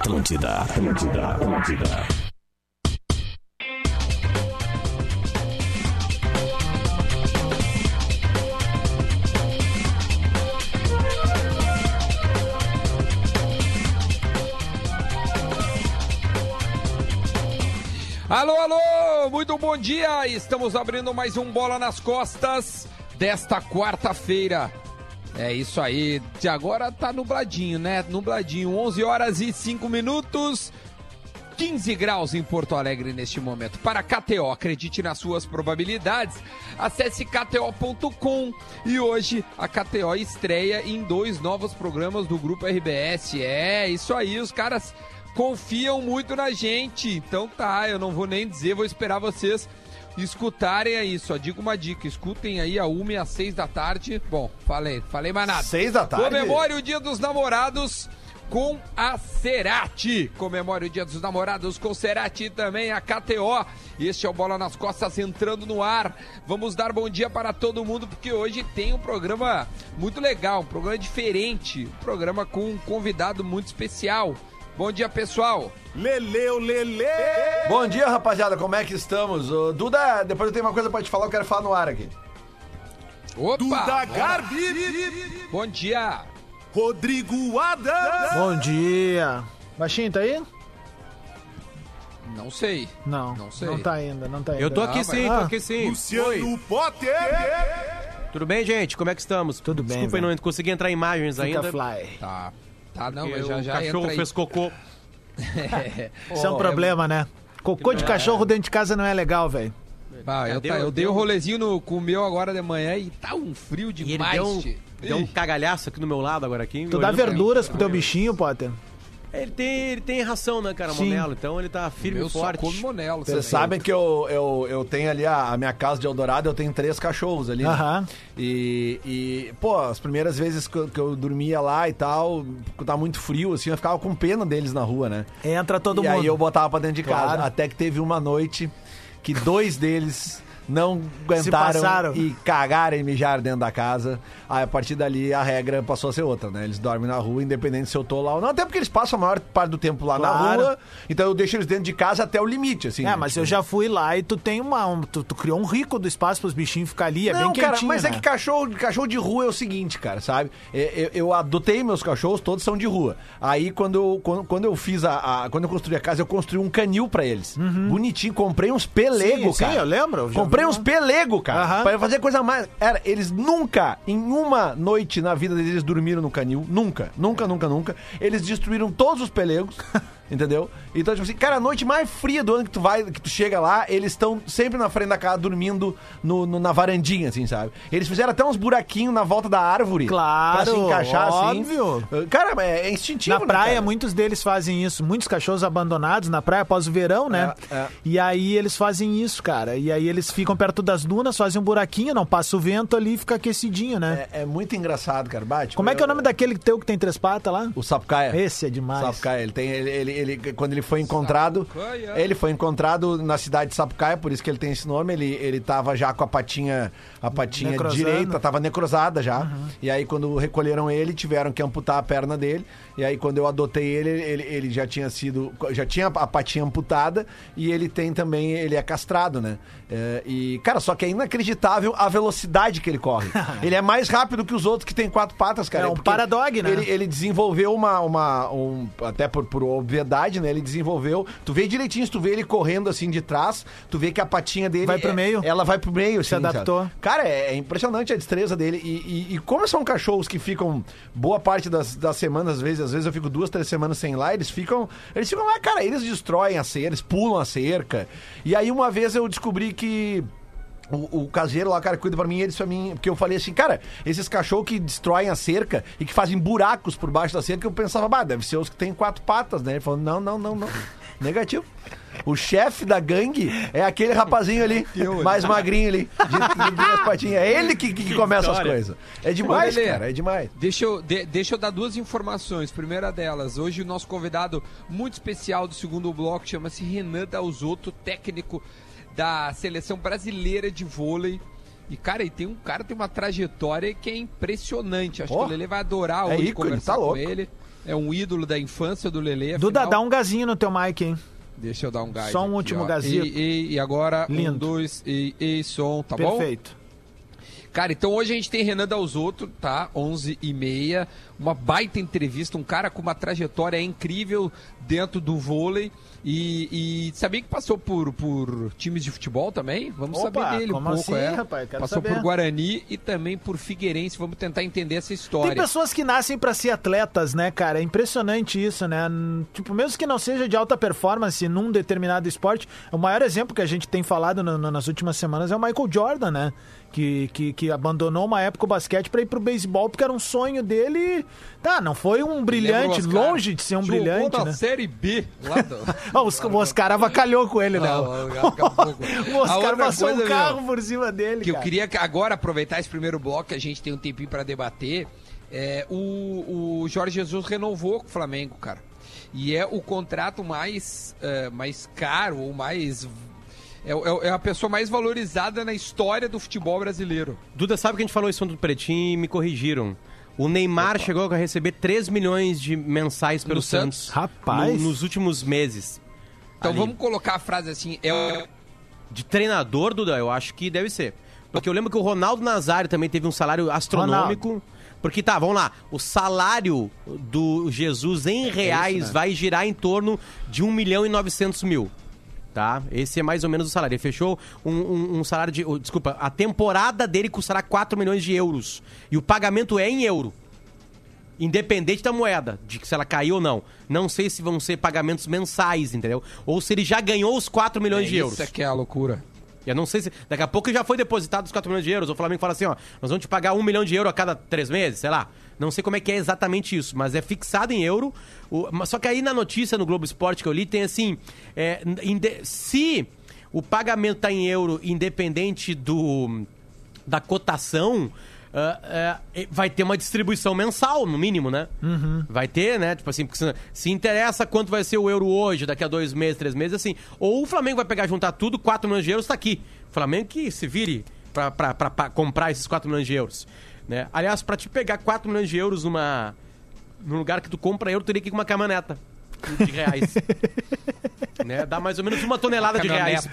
Atlântida, Atlântida, Atlântida. Alô, alô, muito bom dia! Estamos abrindo mais um Bola nas Costas desta quarta-feira. É isso aí, de agora tá nubladinho, né? Nubladinho, 11 horas e 5 minutos. 15 graus em Porto Alegre neste momento. Para KTO, acredite nas suas probabilidades. Acesse kto.com e hoje a KTO estreia em dois novos programas do Grupo RBS. É, isso aí, os caras confiam muito na gente. Então tá, eu não vou nem dizer, vou esperar vocês escutarem aí. Só digo uma dica: escutem aí a 1 e às 6 da tarde. Bom, falei, falei mais nada. Seis da tarde? Comemore o Dia dos Namorados com a Cerati. Comemore o Dia dos Namorados com Cerati também a KTO. Este é o Bola nas Costas entrando no ar. Vamos dar bom dia para todo mundo porque hoje tem um programa muito legal, um programa diferente, um programa com um convidado muito especial. Bom dia, pessoal. Leleu, Lele! Bom dia, rapaziada, como é que estamos? Ô, Duda, depois eu tenho uma coisa pra te falar, eu quero falar no ar aqui. Opa! Duda. Garbi, Bom dia. Rodrigo Adams, Bom dia. Baixinho, tá aí? Não sei. Não, Não sei. não tá ainda, não tá ainda. Eu tô aqui Ah, sim, tô aqui sim. Luciano Potter, Tudo bem, gente? Como é que estamos? Tudo bem, Desculpa, eu velho. não consegui entrar em imagens Fica ainda. fly. Tá. Tá, não, mas já o já cachorro entra aí. fez cocô. Isso é um problema, né? Cocô de cachorro dentro de casa não é legal, velho. Ah, eu, Deu- tá- eu dei um rolezinho no, com o meu agora de manhã e tá um frio E ele demais. deu um, deu um cagalhaço aqui do meu lado agora aqui. Tu dá verduras pro teu bichinho, Potter? Ele tem, ele tem ração, né, cara, Sim. Monelo? Então ele tá firme e só forte. come monelo. Vocês sabem que eu, eu, eu tenho ali a, a minha casa de Eldorado, eu tenho três cachorros ali. né? Aham. E, e, pô, as primeiras vezes que eu, que eu dormia lá e tal, porque tava muito frio, assim, eu ficava com pena deles na rua, né? Entra todo e mundo. aí eu botava pra dentro de casa. Claro. Até que teve uma noite que dois deles não aguentaram e cagaram e mijaram dentro da casa. Aí a partir dali a regra passou a ser outra, né? Eles dormem na rua, independente se eu tô lá ou não. Até porque eles passam a maior parte do tempo lá na Claro. rua. Então eu deixo eles dentro de casa até o limite, assim. É, mas Tipo, eu já fui lá e tu tem uma. um- tu, tu criou um rico do espaço pros bichinhos ficar ali, é não, bem cara, quentinho. mas é né? que cachorro, cachorro de rua é o seguinte, cara, sabe? É, Eu, eu adotei meus cachorros, todos são de rua. Aí quando eu, quando, quando eu fiz a, a- Quando eu construí a casa, eu construí um canil pra eles. Bonitinho, comprei uns pelego, Uhum. Sim, cara. sim, eu lembro, eu já comprei uns pelego, cara. Aham. Pra fazer coisa mais. Era, eles nunca, em uma noite na vida deles, dormiram no canil. Nunca, nunca, nunca, nunca. Eles destruíram todos os pelegos. Entendeu? Então, tipo assim, cara, a noite mais fria do ano que tu vai, que tu chega lá, eles estão sempre na frente da casa dormindo no, no- na varandinha, assim, sabe? Eles fizeram até uns buraquinhos na volta da árvore. Claro, Pra se encaixar óbvio. assim. Cara, é, é instintivo. Na né, praia, cara? muitos deles fazem isso. Muitos cachorros abandonados na praia após o verão, né? É, é. E aí eles fazem isso, cara. E aí eles ficam perto das dunas, fazem um buraquinho, não passa o vento ali e fica aquecidinho, né? É, é muito engraçado, cara. Bate. Como é que é o nome daquele teu que tem três patas lá? O Sapucaia. Esse é demais. Sapucaia, ele tem, ele, ele, ele- quando ele foi encontrado, Sapucaia. ele foi encontrado na cidade de Sapucaia, por isso que ele tem esse nome, ele, ele tava já com a patinha, a patinha Necrosando. direita, tava necrosada já, e aí quando recolheram ele, tiveram que amputar a perna dele, e aí quando eu adotei ele, ele, ele já tinha sido, já tinha a patinha amputada, e ele tem também, ele é castrado, né, É, e, cara, só que é inacreditável a velocidade que ele corre, ele é mais rápido que os outros que tem quatro patas, cara. É um porque paradog, né? Ele, ele desenvolveu uma. uma um, até por, por obviedade, né? Ele desenvolveu. Tu vê direitinho, se tu vê ele correndo assim de trás, tu vê que a patinha dele. Vai pro é- meio? Ela vai pro meio, Se assim, sabe? adaptou. Cara, é, é impressionante a destreza dele. E, e- e como são cachorros que ficam boa parte das, das semanas, às vezes, às vezes eu fico duas, três semanas sem lá, eles ficam. Eles ficam lá, cara, eles destroem a cerca, eles pulam a cerca. E aí uma vez eu descobri que. O, o caseiro lá, cara, que cuida pra mim, ele disse pra mim, porque eu falei assim, cara, esses cachorros que destroem a cerca e que fazem buracos por baixo da cerca, eu pensava, bah, deve ser os que têm quatro patas, né? Ele falou, não, não, não, não. Negativo. O chefe da gangue é aquele rapazinho ali, mais magrinho ali, de, de duas patinhas. É ele que, que começa as coisas. É demais, cara, é demais. Deixa eu, de- deixa eu dar duas informações. Primeira delas, hoje o nosso convidado muito especial do segundo bloco chama-se Renan Dalzotto, técnico da seleção brasileira de vôlei. E, cara, e tem um cara tem uma trajetória que é impressionante. Acho Oh, que o Lele vai adorar é hoje ícone, conversar tá com louco. ele. é um ídolo da infância do Lele. Duda, dá um gazinho no teu mic, hein? Deixa eu dar um gás. Só um aqui, último ó. gazinho. E, e- e agora, Lindo. um, dois, e, e som, tá bom? Perfeito. Cara, então hoje a gente tem Renan Dalzotto, tá? 11 e meia. Uma baita entrevista, um cara com uma trajetória incrível dentro do vôlei. E, e sabia que passou por, por times de futebol também? Vamos Opa, saber dele um pouco, assim, é. rapaz? Passou saber. por Guarani e também por Figueirense. Vamos tentar entender essa Tem história. pessoas que nascem pra ser atletas, né, cara? É impressionante isso, né? Tipo, mesmo que não seja de alta performance num determinado esporte, o maior exemplo que a gente tem falado no- no- nas últimas semanas é o Michael Jordan, né? Que, que, que abandonou uma época o basquete pra ir pro beisebol porque era um sonho dele. Tá, não foi um brilhante, longe de ser um Jogou brilhante, na né? Série B lá do... Ah, os, o Oscar avacalhou com ele, né? O Oscar passou coisa, um meu, carro por cima dele, que eu cara. queria que agora aproveitar esse primeiro bloco que a gente tem um tempinho pra debater. É, o, o Jorge Jesus renovou com o Flamengo, cara. E é o contrato mais, é, mais caro ou mais. É, é- é a pessoa mais valorizada na história do futebol brasileiro. Duda, sabe que a gente falou isso no Pretinho e me corrigiram. O Neymar chegou a receber 3 milhões de mensais pelo No Santos. Santos? Rapaz. no- nos últimos meses. Então Ali. vamos colocar a frase assim: é, De treinador, Duda, eu acho que deve ser. Porque eu lembro que o Ronaldo Nazário também teve um salário astronômico. Porque tá, vamos lá. O salário do Jesus em reais né? vai girar em torno de 1 milhão e 900 mil. Tá? Esse é mais ou menos o salário. Ele fechou um, um- um salário de. oh, desculpa, a temporada dele custará 4 milhões de euros. E o pagamento é em euro. Independente da moeda, de se ela caiu ou não. Não sei se vão ser pagamentos mensais, entendeu? Ou se ele já ganhou os 4 milhões de euros. isso é que é a loucura. Eu não sei se. Daqui a pouco já foi depositado os 4 milhões de euros. O Flamengo fala assim: ó, nós vamos te pagar 1 milhão de euros a cada três meses, sei lá. Não sei como é que é exatamente isso, mas é fixado em euro. O- só que aí na notícia no Globo Esporte que eu li tem assim: é, se o pagamento tá em euro independente do da cotação. ah, é, vai ter uma distribuição mensal, no mínimo, né? Vai ter, né? Tipo assim, porque se, se interessa quanto vai ser o euro hoje, daqui a dois meses, três meses, assim. Ou o Flamengo vai pegar, juntar tudo, 4 milhões de euros, tá aqui. O Flamengo que se vire pra comprar esses 4 milhões de euros. Né? Aliás, pra te pegar 4 milhões de euros numa, num lugar que tu compra euro, teria que ir com uma caminhoneta de reais. né? Dá mais ou menos uma tonelada de reais.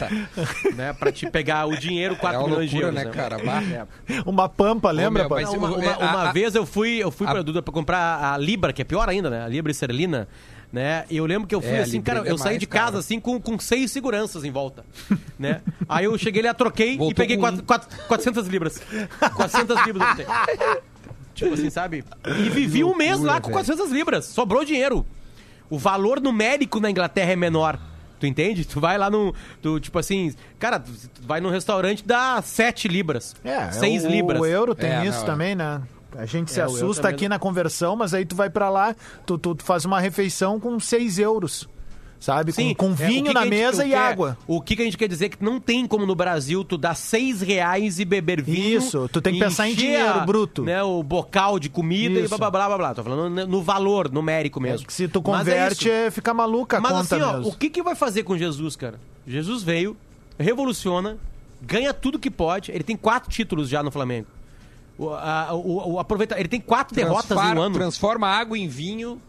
Né? Pra te pegar o dinheiro, 4 É uma milhões de loucura, euros. né, cara? Bah. Uma pampa, lembra? meu, mas- Não, uma, uma- a- uma a- vez eu fui, eu fui a- pra Duda pra comprar a Libra, que é pior ainda, né? A Libra esterlina, né? E eu lembro que eu fui É, assim, cara, é eu saí de casa cara. assim com, com seis seguranças em volta, né? Aí eu cheguei lá, troquei e Voltou peguei com quatro, um. quatro- 400 libras. 400 libras. Tipo assim, sabe? E vivi um mês lá com velho. 400 libras. Sobrou dinheiro. O valor numérico na Inglaterra é menor. Tu entende? Tu vai lá no. Tu, tipo assim, cara, tu vai num restaurante dá 7 libras. É, 6 o, libras. O euro tem É, isso não, também, né? A gente se É, assusta aqui não- na conversão, mas aí tu vai pra lá, tu, tu, tu faz uma refeição com 6 euros. Sabe? Sim, com, com é, vinho que na que mesa e é- água. O que, que a gente quer dizer é que não tem como no Brasil tu dar seis reais e beber vinho. Isso, tu tem que e pensar em dinheiro a- bruto. Né, o bocal de comida e Isso. blá blá blá blá blá. Tô falando no- no valor numérico mesmo. Que se tu é converte, é fica maluca a Mas conta assim, ó, mesmo. o que, que vai fazer com Jesus, cara? Jesus veio, revoluciona, ganha tudo que pode. Ele tem quatro títulos já no Flamengo. O, a- o- o- aproveita, ele tem quatro derrotas em um Transfar- ano. Transforma água em vinho.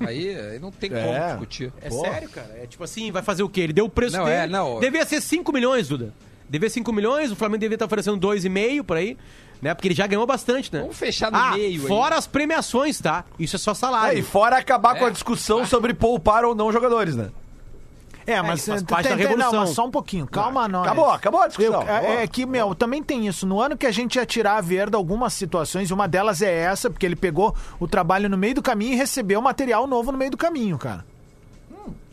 Aí, aí não tem como É. discutir. É Pô. sério, cara. É tipo assim, vai fazer o quê? Ele deu o preço Não, dele. é, não. Devia ser 5 milhões, Duda. Devia ser 5 milhões, o Flamengo devia estar oferecendo 2,5 por aí. Né? Porque ele já ganhou bastante, né? Vamos fechar no ah, meio aí. Fora as premiações, tá? Isso é só É, salário. e fora acabar com a É. discussão sobre poupar ou não jogadores, né? É, mas isso faz tem- parte da revolução. Não, mas só um pouquinho, calma nós. Acabou, acabou a discussão. Eu- é, é que, meu, também tem isso. No ano que a gente ia tirar a Verda algumas situações, uma delas é essa, porque ele pegou o trabalho no meio do caminho e recebeu material novo no meio do caminho, cara.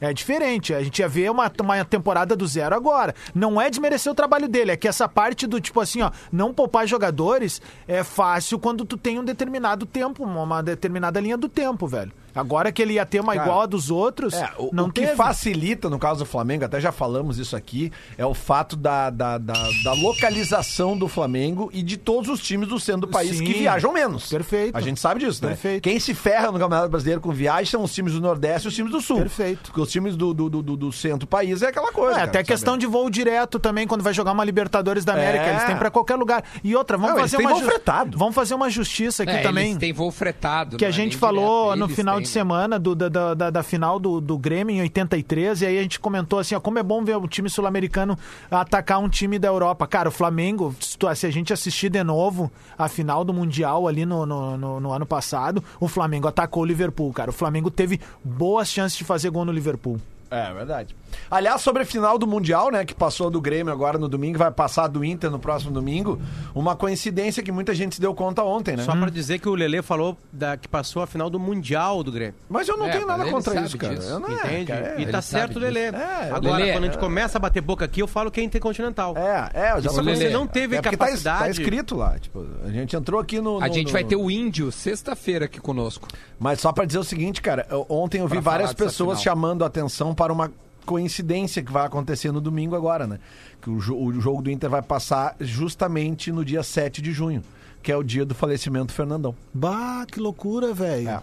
É diferente, a gente ia ver uma, uma temporada do zero agora. Não é desmerecer o trabalho dele, é que essa parte do tipo assim, ó, não poupar jogadores é fácil quando tu tem um determinado tempo, uma determinada linha do tempo, velho. Agora que ele ia ter uma Cara, igual a dos outros, É, o, não o que teve. facilita, no caso do Flamengo, até já falamos isso aqui, é o fato da, da, da, da localização do Flamengo e de todos os times do centro do país Sim. que viajam menos. Perfeito. A gente sabe disso, né? Perfeito. Quem se ferra no Campeonato Brasileiro com viagem são os times do Nordeste e os times do Sul. Perfeito. Porque os times do, do, do, do- centro do país é aquela coisa. É, cara, até sabe? questão de voo direto também, quando vai jogar uma Libertadores da América. É. Eles têm pra qualquer lugar. E outra, vamos Não, fazer uma. voo fretado. Vamos fazer uma justiça aqui É, também. Eles têm voo fretado. Que a é gente falou direto, no final de semana do- da, da, da- final do, do Grêmio em 83, e aí a gente comentou assim, ó, como é bom ver o time sul-americano atacar um time da Europa. Cara, o Flamengo, se, tu- se a gente assistir de novo a final do Mundial ali no, no, no- no ano passado, o Flamengo atacou o Liverpool, cara. O Flamengo teve boas chances de fazer gol no Liverpool. É, verdade. Aliás, sobre a final do Mundial, né, que passou do Grêmio agora no domingo, vai passar do Inter no próximo domingo, uma coincidência que muita gente se deu conta ontem, né? Só pra dizer que o Lelê falou da, que passou a final do Mundial do Grêmio. Mas eu não É, tenho nada contra isso, cara. disso, Eu não é, Entende? cara, é, e ele tá certo, Lelê. É, Agora, Lelê, quando a gente é. começa a bater boca aqui, eu falo que é intercontinental. É, é, eu já falei. você não teve é tá es- capacidade... Tá, escrito lá, tipo, a gente entrou aqui no... A no- gente no- vai ter o Índio sexta-feira aqui conosco. Mas só pra dizer o seguinte, cara, eu- ontem eu vi Pra várias pessoas chamando a atenção para uma coincidência que vai acontecer no domingo agora, né? Que o, jo- o jogo do Inter vai passar justamente no dia 7 de junho, que é o dia do falecimento do Fernandão. Bah, que loucura, velho. É,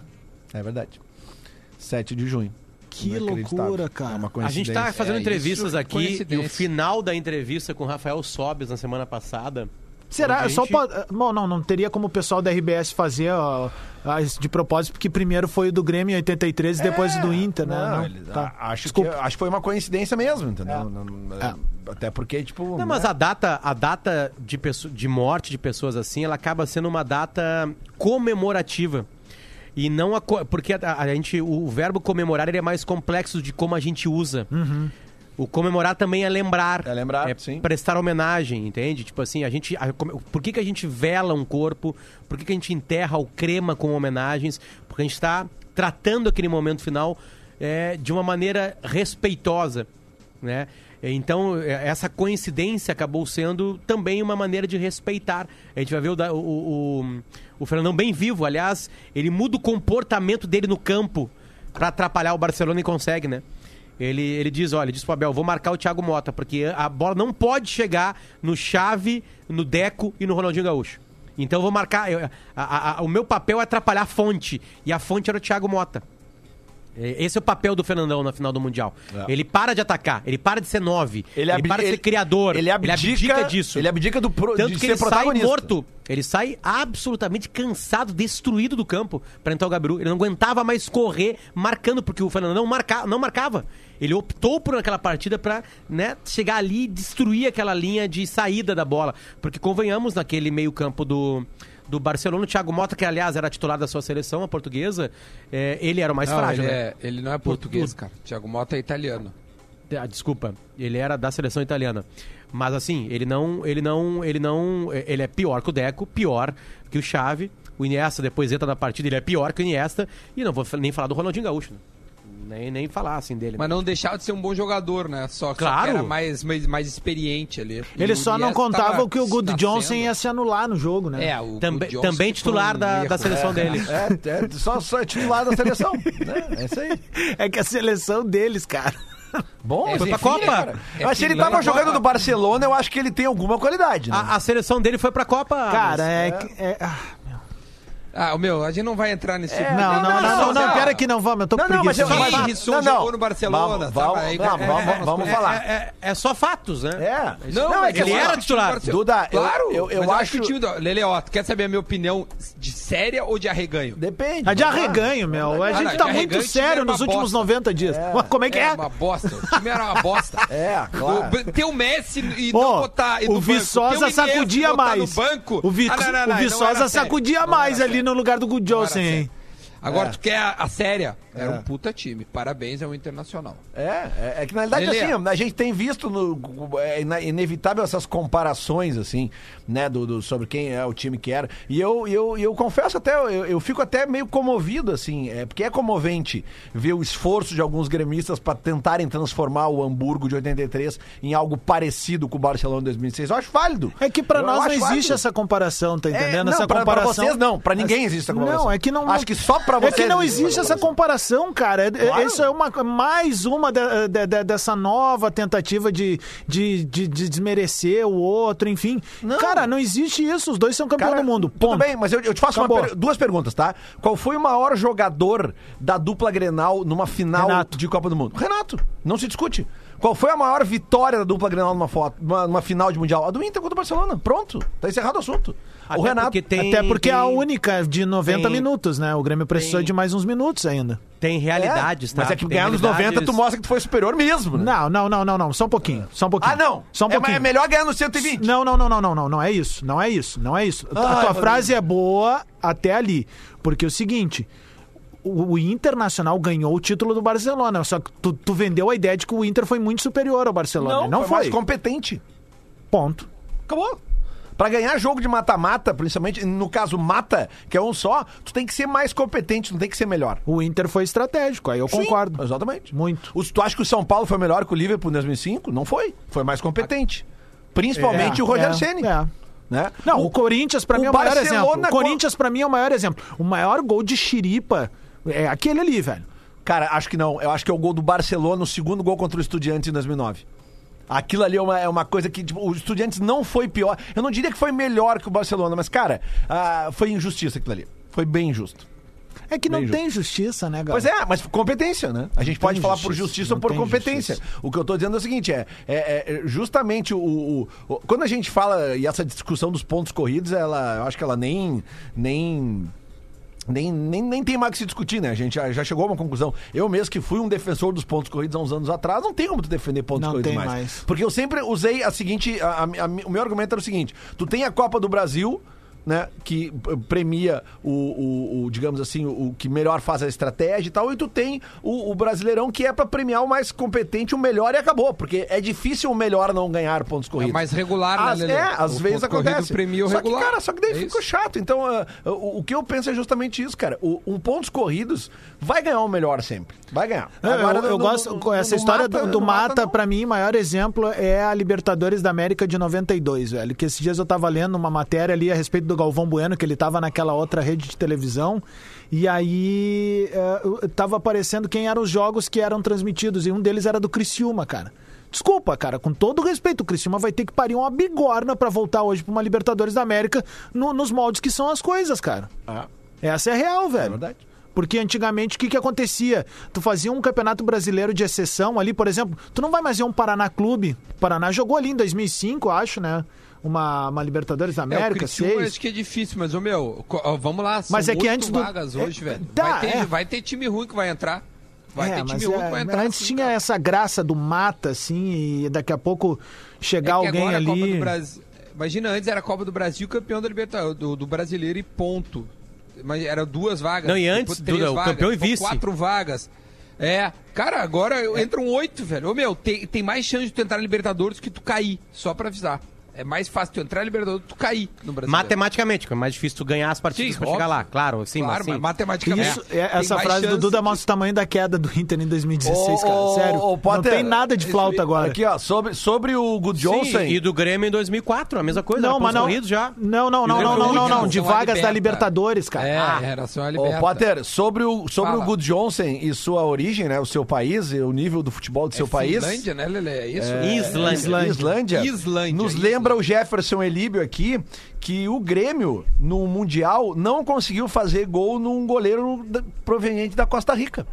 é verdade. 7 de junho. Que loucura, cara. É uma A gente tá fazendo É, entrevistas aqui e o final da entrevista com o Rafael Sobes na semana passada. Será? a Só gente- pode... Bom, não, não teria como o pessoal da RBS fazer ó, isso de propósito, porque primeiro foi o do Grêmio em 83 e depois o do Inter, né? Não, Não, ele- tá. acho, que, acho que foi uma coincidência mesmo, entendeu? Não- não- Até porque, tipo. Não, mas né? a data, a data de, de morte de pessoas assim, ela acaba sendo uma data comemorativa. E não a, porque a, a gente o verbo comemorar ele é mais complexo de como a gente usa. O comemorar também é lembrar. É lembrar, sim. prestar homenagem, entende? Tipo assim, a gente. a- por que, que a gente vela um corpo? Por que, que a gente enterra o crema com homenagens? Porque a gente está tratando aquele momento final é, de uma maneira respeitosa, né? Então, é, essa coincidência acabou sendo também uma maneira de respeitar. A gente vai ver o, o, o, o Fernandão bem vivo. Aliás, ele muda o comportamento dele no campo para atrapalhar o Barcelona e consegue, né? Ele, ele diz, olha, ele diz pro Abel, vou marcar o Thiago Mota, porque a bola não pode chegar no Chave, no Deco e no Ronaldinho Gaúcho. Então eu vou marcar. eu- a- a- o meu papel é atrapalhar a fonte. E a fonte era o Thiago Mota. É, Esse é o papel do Fernandão na final do Mundial. É. Ele para de atacar, ele para de ser nove, ele, abdi- para de ser criador, Ele abdica, disso. Ele abdica do pro, Tanto que ele sai morto. Ele sai absolutamente cansado, destruído do campo pra entrar o Gabiru. Ele não aguentava mais correr marcando, porque o Fernandão marca, não marcava. Ele optou por aquela partida pra né, chegar ali e destruir aquela linha de saída da bola. Porque convenhamos, naquele meio campo do, do Barcelona, o Thiago Mota, que aliás era titular da sua seleção, a portuguesa, é, ele era o mais não, frágil, ele, né? é, ele não é português, cara. Thiago Mota é italiano. Ah, desculpa, ele era da seleção italiana. Mas assim, ele não, ele não, ele não, ele é pior que o Deco, pior que o Xavi. O Iniesta depois entra na partida, ele é pior que o Iniesta e não vou nem falar do Ronaldinho Gaúcho, né? Nem, nem falar assim dele. Mas não deixava de ser um bom jogador, né? Só, só Claro. que era mais, mais, mais experiente ali. E Ele o só não contava tava que o Good. Johnson ia se anular no jogo, né? É, o também, Good Johnson também titular um da, da erro. seleção dele. É, é só, só é titular da seleção. né? É isso aí. É que a seleção deles, cara. Bom, É, foi enfim, pra Copa. né, cara? É Mas se ele tava jogando Copa. no Barcelona, eu acho que ele tem alguma qualidade, né? A, a seleção dele foi pra Copa. Cara, mas- é. que- é- ah, o meu, a gente não vai entrar nesse tipo. não, não, não, não, não, só- pera que não vamos, eu tô com Não, não, mas preguiça. eu- mas- Risson não, não. jogou no Barcelona. Vamos, tá? vamos, Aí- não, é, vamos- é, vamos é, falar. É, é- é só fatos, né? É. Não, Não, é é ele assim, era titular. Duda, eu- Claro, eu- eu mas acho- que o time do... Lele, ó, tu quer saber a minha opinião de séria ou de arreganho? Depende. A de arreganho, meu. A gente não, tá muito sério nos últimos bosta. 90 dias. Como é que é? uma bosta. O time era uma bosta. É, claro. Ter o Messi e não botar. E o no Viçosa sacudia mais. No banco. O, Ah, não, não, não, o não Viçosa sacudia Não mais ali sério. No lugar do Good Johnson, hein? Agora, É. tu quer a, a séria? Era É. um puta time. Parabéns ao Internacional. É, é, é que na realidade, Lelê. assim, a gente tem visto no, é inevitável essas comparações, assim, né, do, do- sobre quem é o time que era. E eu, eu, eu confesso até, eu, eu fico até meio comovido, assim, é, porque é comovente ver o esforço de alguns gremistas para tentarem transformar o Hamburgo de 83 em algo parecido com o Barcelona de 2006. Eu acho válido. É que pra Eu nós não existe válido. essa comparação, tá É, entendendo? não, essa pra, pra comparação. vocês não, pra ninguém existe essa comparação. Não, é que não. Acho que só pra É que não existe essa comparação, cara. É- Claro. Isso é uma, mais uma de- de- de- dessa nova tentativa de, de, de- de desmerecer o outro, enfim. Não. Cara, não existe isso. Os dois são campeões Cara, do mundo. Tudo Ponto. bem, mas eu, eu te faço per- duas perguntas, tá? Qual foi o maior jogador da dupla Grenal numa final Renato. de Copa do Mundo? Renato, não se discute. Qual foi a maior vitória da dupla Grenal numa, foto, numa, numa final de Mundial? A do Inter contra o Barcelona. Pronto. Tá encerrado o assunto. Até o Renato... porque tem, Até porque é a tem- única de 90 tem- minutos, né? O Grêmio precisou tem- de mais uns minutos ainda. Tem realidades, É, tá? Mas é que Tem ganhar nos 90 tu mostra que tu foi superior mesmo, né? Não, não, não, não, não. Só um pouquinho. Só um pouquinho. Ah, não. Só um é, pouquinho. é melhor ganhar no 120. Não, não, não, não, não, não, não é isso, não é isso, não é isso. A Ai, tua frase é boa até ali, porque é o seguinte, o, o Internacional ganhou o título do Barcelona, só que tu, tu vendeu a ideia de que o Inter foi muito superior ao Barcelona, não, foi, foi, mais competente. ponto. Acabou. Pra ganhar jogo de mata-mata, principalmente, no caso mata, que é um só, tu tem que ser mais competente, não tem que ser melhor. O Inter foi estratégico, aí eu concordo. Sim, exatamente. Muito. Os, tu acha que o São Paulo foi melhor que o Liverpool em 2005? Não foi. Foi mais competente. Principalmente É, o Rogério é, Ceni. é. Né? Não, o, Corinthians pra o mim é o maior Barcelona exemplo. O co- Corinthians pra mim é o maior exemplo. O maior gol de xiripa é aquele ali, velho. Cara, acho que não. Eu acho que é o gol do Barcelona, o segundo gol contra o Estudiantes em 2009. Aquilo ali é uma, é uma coisa que, tipo, o Estudiantes não foi pior. Eu não diria que foi melhor que o Barcelona, mas, cara, ah, foi injustiça aquilo ali. Foi bem injusto. É que não Bem tem justiça, né, galera? Pois é, mas competência, né? A gente pode tem falar por justiça, justiça ou não por competência. justiça. O que eu tô dizendo é o seguinte: é, é- é justamente o, o- o- Quando a gente fala, e essa discussão dos pontos corridos, ela, eu acho que ela nem. nem nem, nem, nem tem mais o que se discutir, né? A gente já, já chegou a uma conclusão. Eu mesmo que fui um defensor dos pontos corridos há uns anos atrás, não tem como tu defender pontos Não corridos mais. mais. Porque eu sempre usei a seguinte. a- a- a- o meu argumento era o seguinte: tu tem a Copa do Brasil. Né, que p- premia o, o- o, digamos assim, o, o que melhor faz a estratégia e tal, e tu tem o, o Brasileirão que é pra premiar o mais competente, o melhor e acabou, porque é difícil o melhor não ganhar pontos corridos. mais regular, né, Às- Lelê? É, às vezes acontece. premia o só regular. que, cara, só que daí É ficou chato. Então, ah, o, o que eu penso é justamente isso, cara. O, um pontos corridos vai ganhar o melhor sempre. Vai ganhar. É, eu, eu no- gosto, no- essa no história do, do no Mata, não. pra mim, o maior exemplo é a Libertadores da América de 92, velho. Que esses dias eu tava lendo uma matéria ali a respeito do Galvão Bueno, que ele tava naquela outra rede de televisão, e aí é, tava aparecendo quem eram os jogos que eram transmitidos, e um deles era do Criciúma, cara. Desculpa, cara, com todo respeito, o Criciúma vai ter que parir uma bigorna pra voltar hoje pra uma Libertadores da América no- nos moldes que são as coisas, cara. Ah, Essa é real, velho. é verdade. Porque antigamente o que, que acontecia? Tu fazia um campeonato brasileiro de exceção ali, por exemplo, tu não vai mais ver um Paraná Clube. O Paraná jogou ali em 2005, acho, né? Uma, uma Libertadores da É, o América, Criciúma seis. acho que é difícil, mas, ô meu, vamos lá. Mas são é que antes do- vagas é, hoje, velho. tá, vai, ter, é. vai ter time ruim que vai entrar. Vai É, ter mas time ruim é, que vai entrar. antes sim, tinha cara. essa graça do mata, assim, e daqui a pouco chegar É que alguém agora a Copa ali. do Brasil. Imagina, antes era a Copa do Brasil, campeão da Libertadores, do, do brasileiro e ponto. Mas era duas vagas. Não, e antes, três Duda, o vagas, campeão e vice. Quatro vagas. É, cara, agora entram oito, velho. Ô, meu, tem, tem mais chance de tu entrar na Libertadores que tu cair, só pra avisar. É mais fácil tu entrar na Libertadores do que tu cair no Brasil. Matematicamente, que é mais difícil tu ganhar as partidas Sim, pra chegar óbvio. lá. Claro, sim, Claro, mas sim. mas matematicamente. Isso, é, essa frase do Duda de- mostra o tamanho da queda do Inter em 2016, cara. Ô, Sério. ô, não Potter, tem nada de flauta agora. Aqui, ó, sobre, sobre o Good Johnson. E do Grêmio em 2004, a mesma coisa. Não, mas não. corridos já. Não, não, não, não, não, não, não. De a vagas da liberta. Libertadores, cara. É, Ah. era só a Ô, Liberta. Potter, sobre o, sobre Fala. o Good Johnson e sua origem, né? O seu país, e o nível do futebol do seu É país. Islândia, né, Lele? É isso? Islândia. Islândia. Islândia. Islândia, Nos Islândia. Lembra o Jefferson Elíbio aqui que o Grêmio, no Mundial, não conseguiu fazer gol num goleiro proveniente da Costa Rica.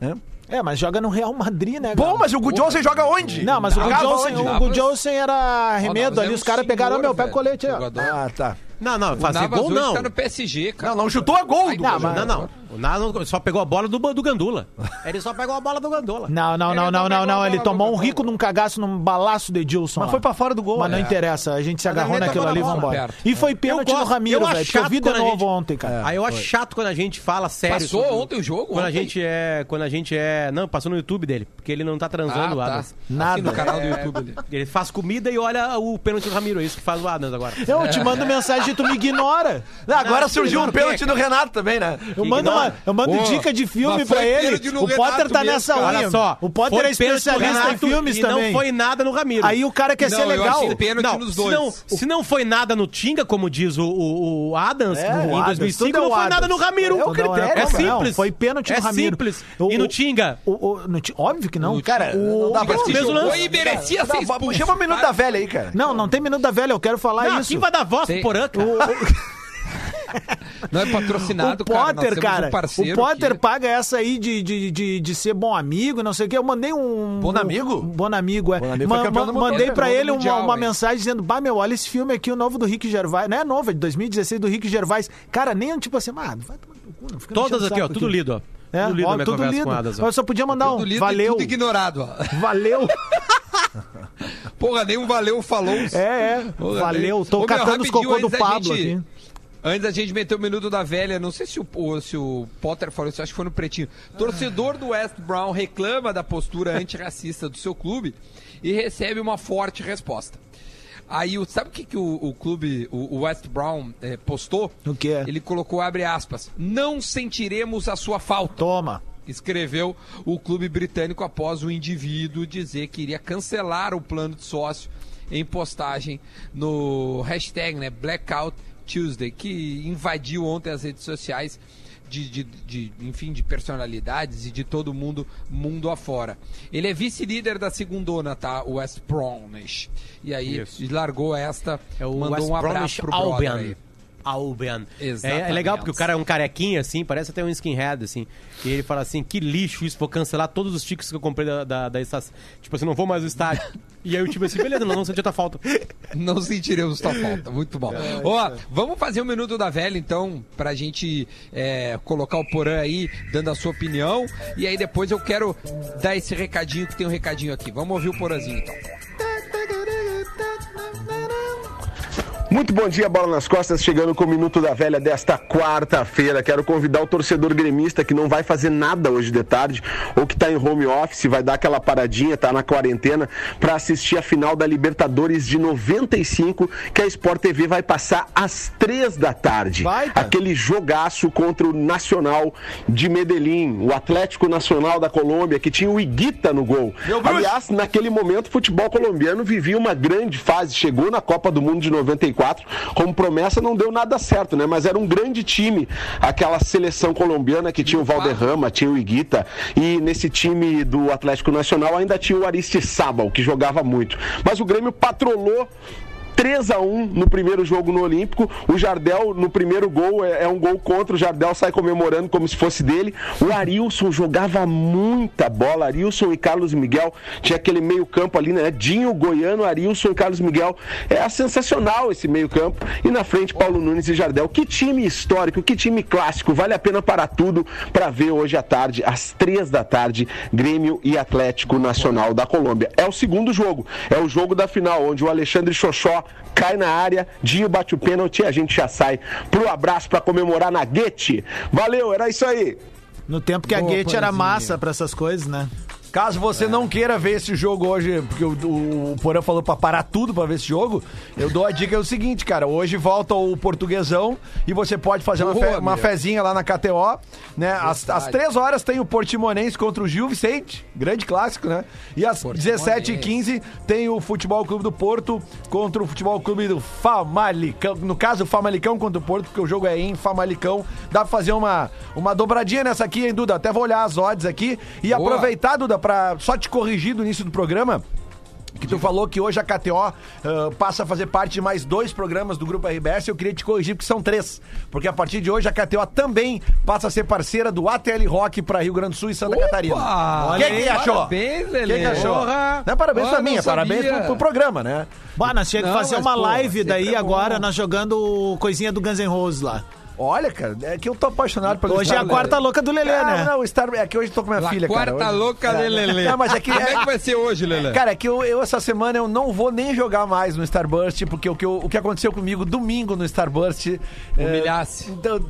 né? É, mas joga no Real Madrid, né, Bom, cara? mas o Good Johnson joga onde? Não, mas o Johnson era remedo ali, os é um caras pegaram, meu, pega o colete aí, ó. jogador. Ah, tá. Não, não, O fazer Navas gol hoje não. tá no PSG, cara. Não, não chutou a gol. Ai, não, mas- Não, não. O só pegou a bola do, do Gandula. Ele só pegou a bola do Gandula. Não, não, Ele não, não não, não, a não. Ele tomou um rico num cagaço, num balaço do Edilson. Mas lá. foi pra fora do gol. Mas não É. interessa, a gente se agarrou naquilo ali e vambora. E foi pênalti Eu no Ramiro, velho, que eu vi de a novo gente- ontem, cara. Aí eu acho chato quando a gente fala sério. Passou sobre- ontem o jogo? Quando a ontem? gente é. Quando a gente é. Não, passou no YouTube dele. Porque ele não tá transando, o Ah, tá. Adams. Nada. Aqui no canal do YouTube ali. Ele faz comida e olha o pênalti do Ramiro. É isso que faz o Adams agora. Eu te mando mensagem e tu me ignora. Não, agora Não, surgiu um pênalti do Renato também, né? Eu mando, ignora. Eu mando Pô, dica de filme pra ele. O Potter Renato tá mesmo, nessa linha. Olha só. O Potter é especialista em filmes e também. não foi nada no Ramiro. Aí o cara quer Não, ser eu legal. Não, nos se dois. não, se não foi nada no Tinga, como diz o, o, o Adams, É, em Adams, 2005, tudo é não foi Adams. nada no Ramiro. É o critério, é simples. foi pênalti no é Ramiro. simples. O- e no Tinga? Óbvio que não. Cara, não dá pra merecia ser expulso. chama o minuto da velha aí, cara. Não, não tem minuto da velha, eu quero falar Não, isso. quem vai dar voz pro Porã, cara? Não é patrocinado, o cara. Potter, cara, um parceiro o Potter que- paga essa aí de, de, de, de ser bom amigo, não sei o que. Eu mandei um. Bom amigo? Um, bom amigo, é. Bom amigo Ma- ma- mandei pra ele uma, mundial, uma hein? mensagem dizendo: Bah, meu, olha esse filme aqui, o novo do Rick Gervais. Não é novo, é de 2016 do Rick Gervais. Cara, nem tipo assim, ah, vai tomar no cu, não fica Todas aqui, ó, saco tudo lido, ó. É, tudo lido ó, tudo lido. Adas, ó. Eu só podia mandar um. E valeu. tudo ignorado, ó. Valeu. Porra, nem um valeu falou. É, é. Porra, Valeu. nem- Tô Ô, meu, catando os rapidinho, cocô do Pablo gente- aqui. Antes da gente meter o minuto da velha, não sei se o, se o Potter falou isso, acho que foi no Pretinho. Torcedor do West Brown reclama da postura antirracista do seu clube e recebe uma forte resposta. Aí, sabe o que, que o, o clube, o, o West Brown, eh, postou? O quê? Ele colocou, abre aspas, não sentiremos a sua falta Toma. escreveu o clube britânico após o indivíduo dizer que iria cancelar o plano de sócio em postagem no hashtag né, Blackout Tuesday, que invadiu ontem as redes sociais de, de- de, enfim, de personalidades e de todo mundo, mundo afora. Ele é vice-líder da segundona, tá? O West Brownish. E aí Isso. largou esta, É mandou West um abraço pro brother Albion. aí. Albion. É, Exatamente. é legal porque o cara é um carequinha, assim, parece até um skinhead, assim. E ele fala assim, que lixo isso, vou cancelar todos os tickets que eu comprei da, da, da estação. Tipo assim, não vou mais ao estádio. e aí o time assim, beleza, não, não senti outra falta. Não sentiremos tua falta. Muito bom. Ó, vamos fazer o Minuto da Velha, então, pra gente é, colocar o Porã aí, dando a sua opinião. E aí depois eu quero dar esse recadinho, que tem um recadinho aqui. Vamos ouvir o Porãzinho, então. Muito bom dia, Bola nas Costas, chegando com o Minuto da Velha desta quarta-feira. Quero convidar o torcedor gremista que não vai fazer nada hoje de tarde, ou que está em home office, vai dar aquela paradinha, tá na quarentena, para assistir a final da Libertadores de 95, que a Sport TV vai passar às três da tarde. Baita. Aquele jogaço contra o Nacional de Medellín, o Atlético Nacional da Colômbia, que tinha o Iguita no gol. Aliás, naquele momento, o futebol colombiano vivia uma grande fase, chegou na Copa do Mundo de 94, como promessa não deu nada certo, né? Mas era um grande time, aquela seleção colombiana que tinha o Valderrama, tinha o Iguita, e nesse time do Atlético Nacional ainda tinha o Aristizábal, que jogava muito. Mas o Grêmio patrolou 3 a 1 no primeiro jogo no Olímpico. O Jardel, no primeiro gol, é, é um gol contra. O Jardel sai comemorando como se fosse dele. O Arilson jogava muita bola. Arilson e Carlos Miguel. Tinha aquele meio-campo ali, né? Dinho, Goiano, Arilson e Carlos Miguel. É sensacional esse meio-campo. E na frente, Paulo Nunes e Jardel. Que time histórico, que time clássico. Vale a pena para tudo para ver hoje à tarde, às três da tarde, Grêmio e Atlético Nacional da Colômbia. É o segundo jogo. É o jogo da final, onde o Alexandre Xoxó cai na área, Dinho bate o pênalti e a gente já sai pro abraço para comemorar na Guete. Valeu, era isso aí. No tempo que a Boa, Gate era Porazinho. massa pra essas coisas, né? Caso você não queira ver esse jogo hoje, porque o, o, Porã falou pra parar tudo pra ver esse jogo, eu dou a dica é o seguinte, cara. Hoje volta o Portuguesão e você pode fazer uma, Boa, fe- uma meu. fezinha lá na KTO, né? Às, às três horas tem o Portimonense contra o Gil Vicente, grande clássico, né? E às Portimonense. 17h15 tem o Futebol Clube do Porto contra o Futebol Clube do Famalicão. No caso, o Famalicão contra o Porto, porque o jogo é em Famalicão. Dá pra fazer uma, uma dobradinha nessa aqui, hein, Duda? Até vou olhar as odds aqui e Boa. aproveitar, Duda, pra só te corrigir do início do programa. Que tu falou que hoje a KTO ah, passa a fazer parte de mais dois programas do Grupo RBS. Eu queria te corrigir porque são três. Porque a partir de hoje a KTO também passa a ser parceira do ATL Rock para Rio Grande do Sul e Santa Catarina. Olha Quem que aí, achou? Parabéns, Lelê. Quem que achou? Porra. Não é parabéns pra mim, é parabéns pro, pro programa, né? Bah, nós tínhamos que fazer mas, uma pô, live daí é agora, nós jogando coisinha do Guns N' Roses lá. Olha, cara, é que eu tô apaixonado pelo Hoje é a Star- quarta louca do Lelê, Ah, né? Não, o Star, é que hoje eu tô com minha La filha, cara. quarta Hoje- louca de Lelê. Não, mas é que, Como é é, que vai ser hoje, Lelê? Cara, é que eu, eu, essa semana eu não vou nem jogar mais no Starburst, porque o que, eu- o que aconteceu comigo domingo no Starburst. é, Humilhasse. então,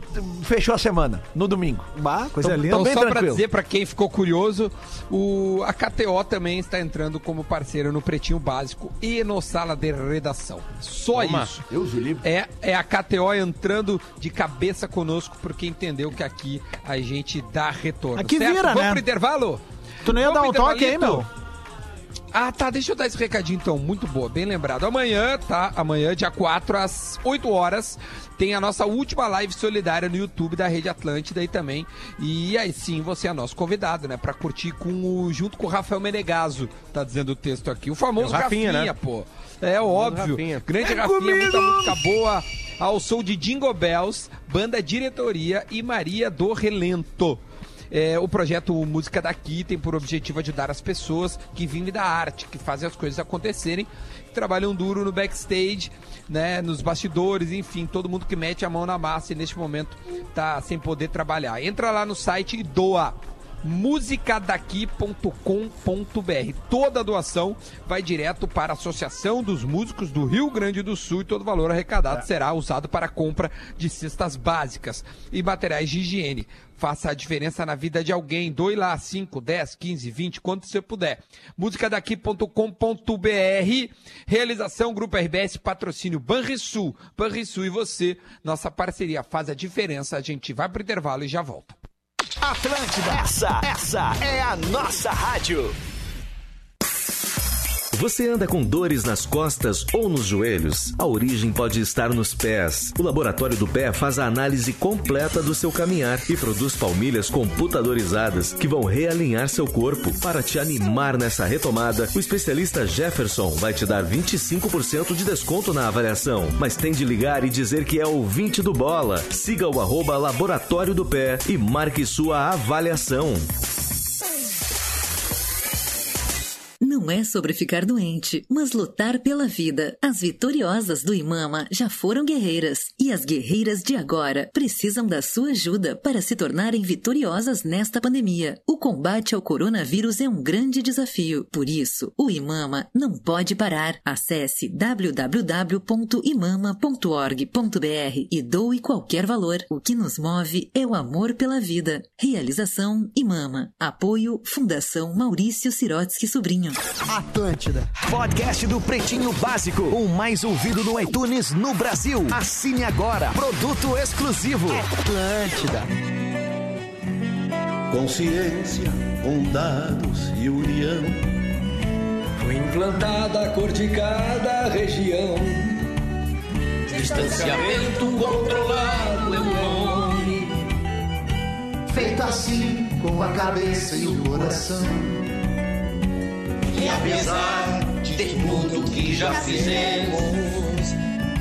fechou a semana, no domingo. Bah, coisa Então- linda. então- Então, só pra tranquilo. dizer pra quem ficou curioso, o, a KTO também está entrando como parceira no Pretinho Básico e no Sala de Redação. Só Toma. isso. Deus o livre. É, é a KTO entrando de cabeça conosco, porque entendeu que aqui a gente dá retorno. Aqui certo? vira, Vamos né? pro intervalo? Tu não ia Vamos dar um toque aí, meu? Ah, tá. Deixa eu dar esse recadinho então. Muito boa, bem lembrado. Amanhã, tá? Amanhã, dia 4, às 8 horas, tem a nossa última live solidária no YouTube da Rede Atlântida e também. E aí sim, você é nosso convidado, né? Pra curtir com o, junto com o Rafael Menegaso, tá dizendo o texto aqui. O famoso É o Rafinha, Rafinha, né? pô. É óbvio. Rafinha. Grande Vem Rafinha, comigo! muita música boa. ao som de Jingle Bells, Banda Diretoria e Maria do Relento. É, o projeto Música Daqui tem por objetivo ajudar as pessoas que vivem da arte, que fazem as coisas acontecerem, que trabalham duro no backstage, né, nos bastidores, enfim, todo mundo que mete a mão na massa e neste momento tá sem poder trabalhar. Entra lá no site e doa musicadaqui.com.br. Toda a doação vai direto para a Associação dos Músicos do Rio Grande do Sul e todo o valor arrecadado será usado para a compra de cestas básicas e materiais de higiene. Faça a diferença na vida de alguém. Doe lá 5, 10, 15, 20, quanto você puder. Musicadaqui.com.br. Realização Grupo RBS, patrocínio Banrisul. Banrisul e você, nossa parceria faz a diferença. A gente vai pro intervalo e já volta. Atlântida, essa, essa é a nossa rádio. Você anda com dores nas costas ou nos joelhos? A origem pode estar nos pés. O Laboratório do Pé faz a análise completa do seu caminhar e produz palmilhas computadorizadas que vão realinhar seu corpo. Para te animar nessa retomada, o especialista Jefferson vai te dar 25% de desconto na avaliação. Mas tem de ligar e dizer que é ouvinte do Bola. Siga o arroba Laboratório do Pé e marque sua avaliação. Não é sobre ficar doente, mas lutar pela vida. As vitoriosas do Imama já foram guerreiras e as guerreiras de agora precisam da sua ajuda para se tornarem vitoriosas nesta pandemia. O combate ao coronavírus é um grande desafio. Por isso, o Imama não pode parar. Acesse www.imama.org.br e doe qualquer valor. O que nos move é o amor pela vida. Realização Imama. Apoio Fundação Maurício Sirotsky Sobrinho. Atlântida. Podcast do Pretinho Básico. O mais ouvido no iTunes no Brasil. Assine agora. Produto exclusivo. Atlântida. Consciência, condados e união. Foi implantada a cor de cada região. Distanciamento controlado é o nome. Feito assim, com a cabeça e o coração. E apesar de tudo que já fizemos,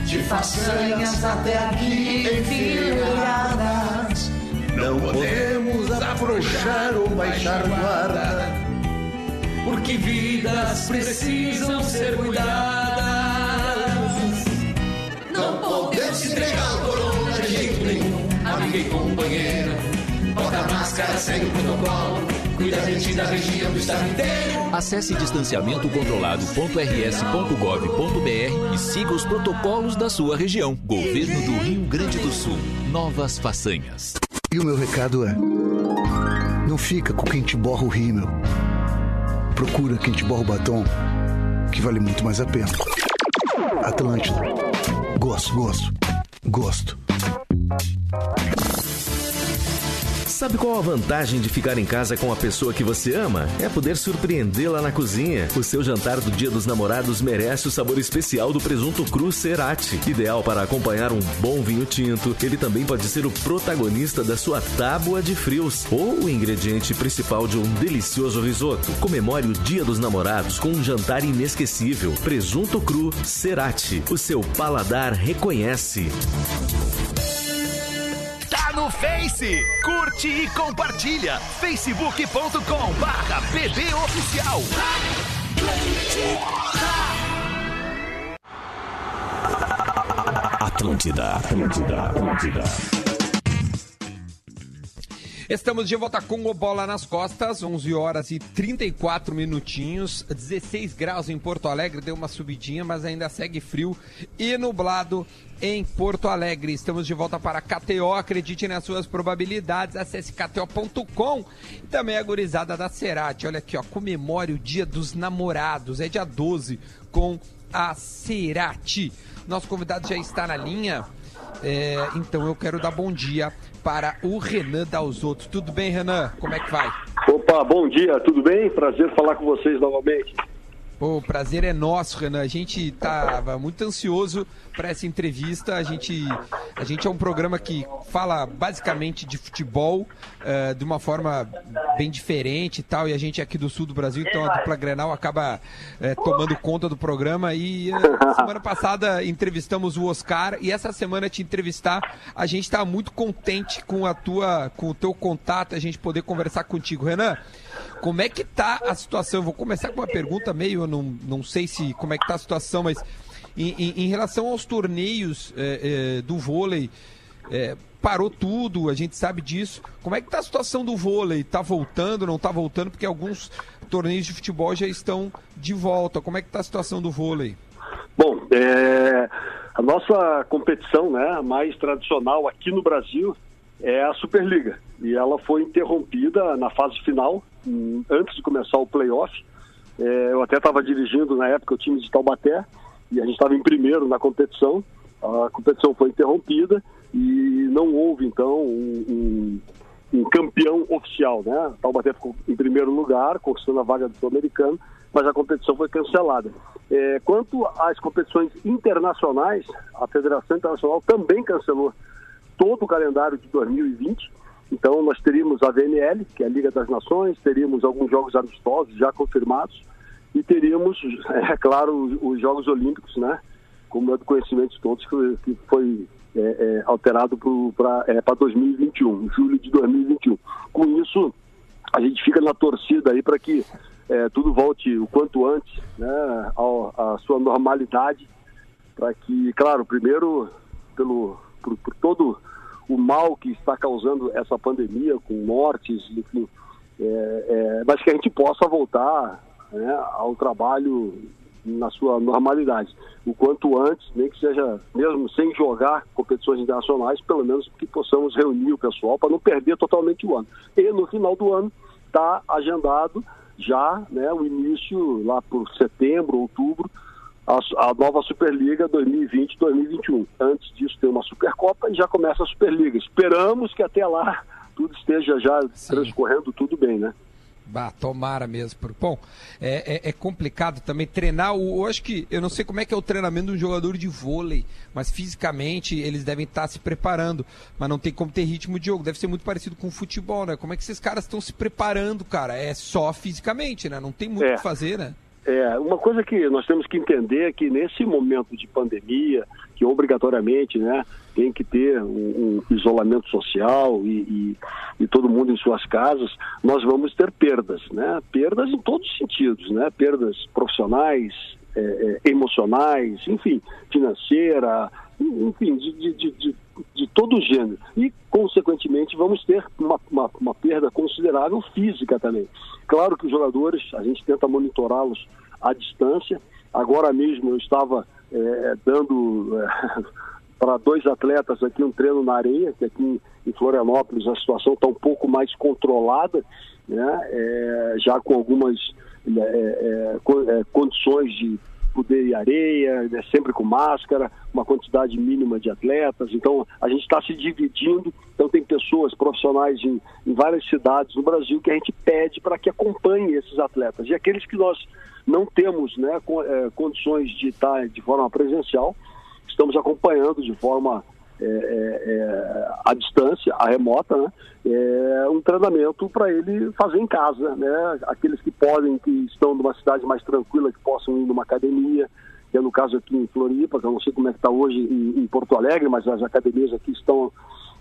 de façanhas até aqui enfileiradas, não podemos afrouxar ou baixar guarda, porque vidas precisam ser cuidadas. Não podemos entregar o corona de jeito nenhum, amiga e companheira. Bota a máscara, segue o protocolo, cuida da gente da região do estado inteiro. Acesse distanciamentocontrolado.rs.gov.br e siga os protocolos da sua região. Governo do Rio Grande do Sul. Novas façanhas. E o meu recado é: não fica com quem te borra o rímel. Procura quem te borra o batom, que vale muito mais a pena. Atlântida. Gosto, gosto, gosto. Sabe qual a vantagem de ficar em casa com a pessoa que você ama? É poder surpreendê-la na cozinha. O seu jantar do Dia dos Namorados merece o sabor especial do presunto cru Cerati. Ideal para acompanhar um bom vinho tinto, ele também pode ser o protagonista da sua tábua de frios ou o ingrediente principal de um delicioso risoto. Comemore o Dia dos Namorados com um jantar inesquecível. Presunto cru Cerati. O seu paladar reconhece. Face. Curte e compartilha. facebook.com barra Oficial. Atlântida, Atlântida, Atlântida. Estamos de volta com o Bola nas Costas, 11 horas e 34 minutinhos, 16 graus em Porto Alegre, deu uma subidinha, mas ainda segue frio e nublado em Porto Alegre. Estamos de volta para KTO, acredite nas suas probabilidades, acesse kto.com e também a gurizada da Cerati. Olha aqui, ó, comemore o Dia dos Namorados, é dia 12 com a Cerati. Nosso convidado já está na linha. É, então eu quero dar bom dia para o Renan Dalzotto. Tudo bem, Renan? Como é que vai? Opa, bom dia, tudo bem? Prazer falar com vocês novamente. O prazer é nosso, Renan. A gente estava muito ansioso para essa entrevista. A gente, a gente é um programa que fala basicamente de futebol eh, de uma forma bem diferente e tal. E a gente é aqui do sul do Brasil, então a dupla Grenal acaba eh, tomando conta do programa. E eh, semana passada entrevistamos o Oscar e essa semana te entrevistar. A gente está muito contente com a tua, com o teu contato, a gente poder conversar contigo, Renan. Como é que tá a situação? Eu vou começar com uma pergunta meio, eu não, não sei se como é que tá a situação, mas em, em- em relação aos torneios é, é, do vôlei, é, parou tudo, a gente sabe disso. Como é que tá a situação do vôlei? Tá voltando, não tá voltando? Porque alguns torneios de futebol já estão de volta. Como é que tá a situação do vôlei? Bom, é, a nossa competição né, mais tradicional aqui no Brasil é a Superliga. E ela foi interrompida na fase final, antes de começar o playoff. É, eu até estava dirigindo na época o time de Taubaté e a gente estava em primeiro na competição. A competição foi interrompida e não houve, então, um, um- um campeão oficial. Né? Taubaté ficou em primeiro lugar, conquistando a vaga do Sul-Americano, mas a competição foi cancelada. É, quanto às competições internacionais, a Federação Internacional também cancelou todo o calendário de 2020. Então, nós teríamos a VNL, que é a Liga das Nações, teríamos alguns jogos amistosos já confirmados e teríamos, é claro, os, os Jogos Olímpicos, né? Como é do conhecimento de todos, que, foi é, é, alterado para é, 2021, julho de 2021. Com isso, a gente fica na torcida aí para que é, tudo volte o quanto antes né, à sua normalidade, para que, claro, primeiro pelo por, por todo o mal que está causando essa pandemia, com mortes, enfim, é, é, mas que a gente possa voltar né, ao trabalho na sua normalidade. O quanto antes, nem que seja mesmo sem jogar competições internacionais, pelo menos que possamos reunir o pessoal para não perder totalmente o ano. E no final do ano está agendado já né, o início lá por setembro, outubro, a, a nova Superliga 2020-2021. Antes disso tem uma Supercopa e já começa a Superliga. Esperamos que até lá tudo esteja já transcorrendo tudo bem, né? Bah, tomara mesmo. por- Bom, é, é- é complicado também treinar. O, eu acho que, eu não sei como é que é o treinamento de um jogador de vôlei, mas fisicamente eles devem estar se preparando. Mas não tem como ter ritmo de jogo. Deve ser muito parecido com o futebol, né? Como é que esses caras estão se preparando, cara? É só fisicamente, né? Não tem muito o É. que fazer, né? É, uma coisa que nós temos que entender é que nesse momento de pandemia, que obrigatoriamente né, tem que ter um, um isolamento social e, e- e todo mundo em suas casas, nós vamos ter perdas, né? Perdas em todos os sentidos, né? Perdas profissionais, é, é, emocionais, enfim, financeira, enfim, de, de, de, de, todo gênero. E, consequentemente, vamos ter uma, uma, uma perda considerável física também. Claro que os jogadores, a gente tenta monitorá-los à distância. Agora mesmo eu estava eh, dando eh, para dois atletas aqui um treino na areia, que aqui em, Florianópolis a situação está um pouco mais controlada, né? Eh, já com algumas eh, eh, co- eh, condições de poder ir à areia, né, sempre com máscara, uma quantidade mínima de atletas. Então, a gente está se dividindo. Então, tem pessoas profissionais em, em várias cidades no Brasil que a gente pede para que acompanhem esses atletas. E aqueles que nós não temos né, eh, condições de estar de forma presencial, estamos acompanhando de forma é, é, é, à distância, à remota, né? É, um treinamento para ele fazer em casa, né? Aqueles que podem, que estão numa cidade mais tranquila, que possam ir numa academia, que é no caso aqui em Floripa, que eu não sei como é que está hoje em, em Porto Alegre, mas as academias aqui estão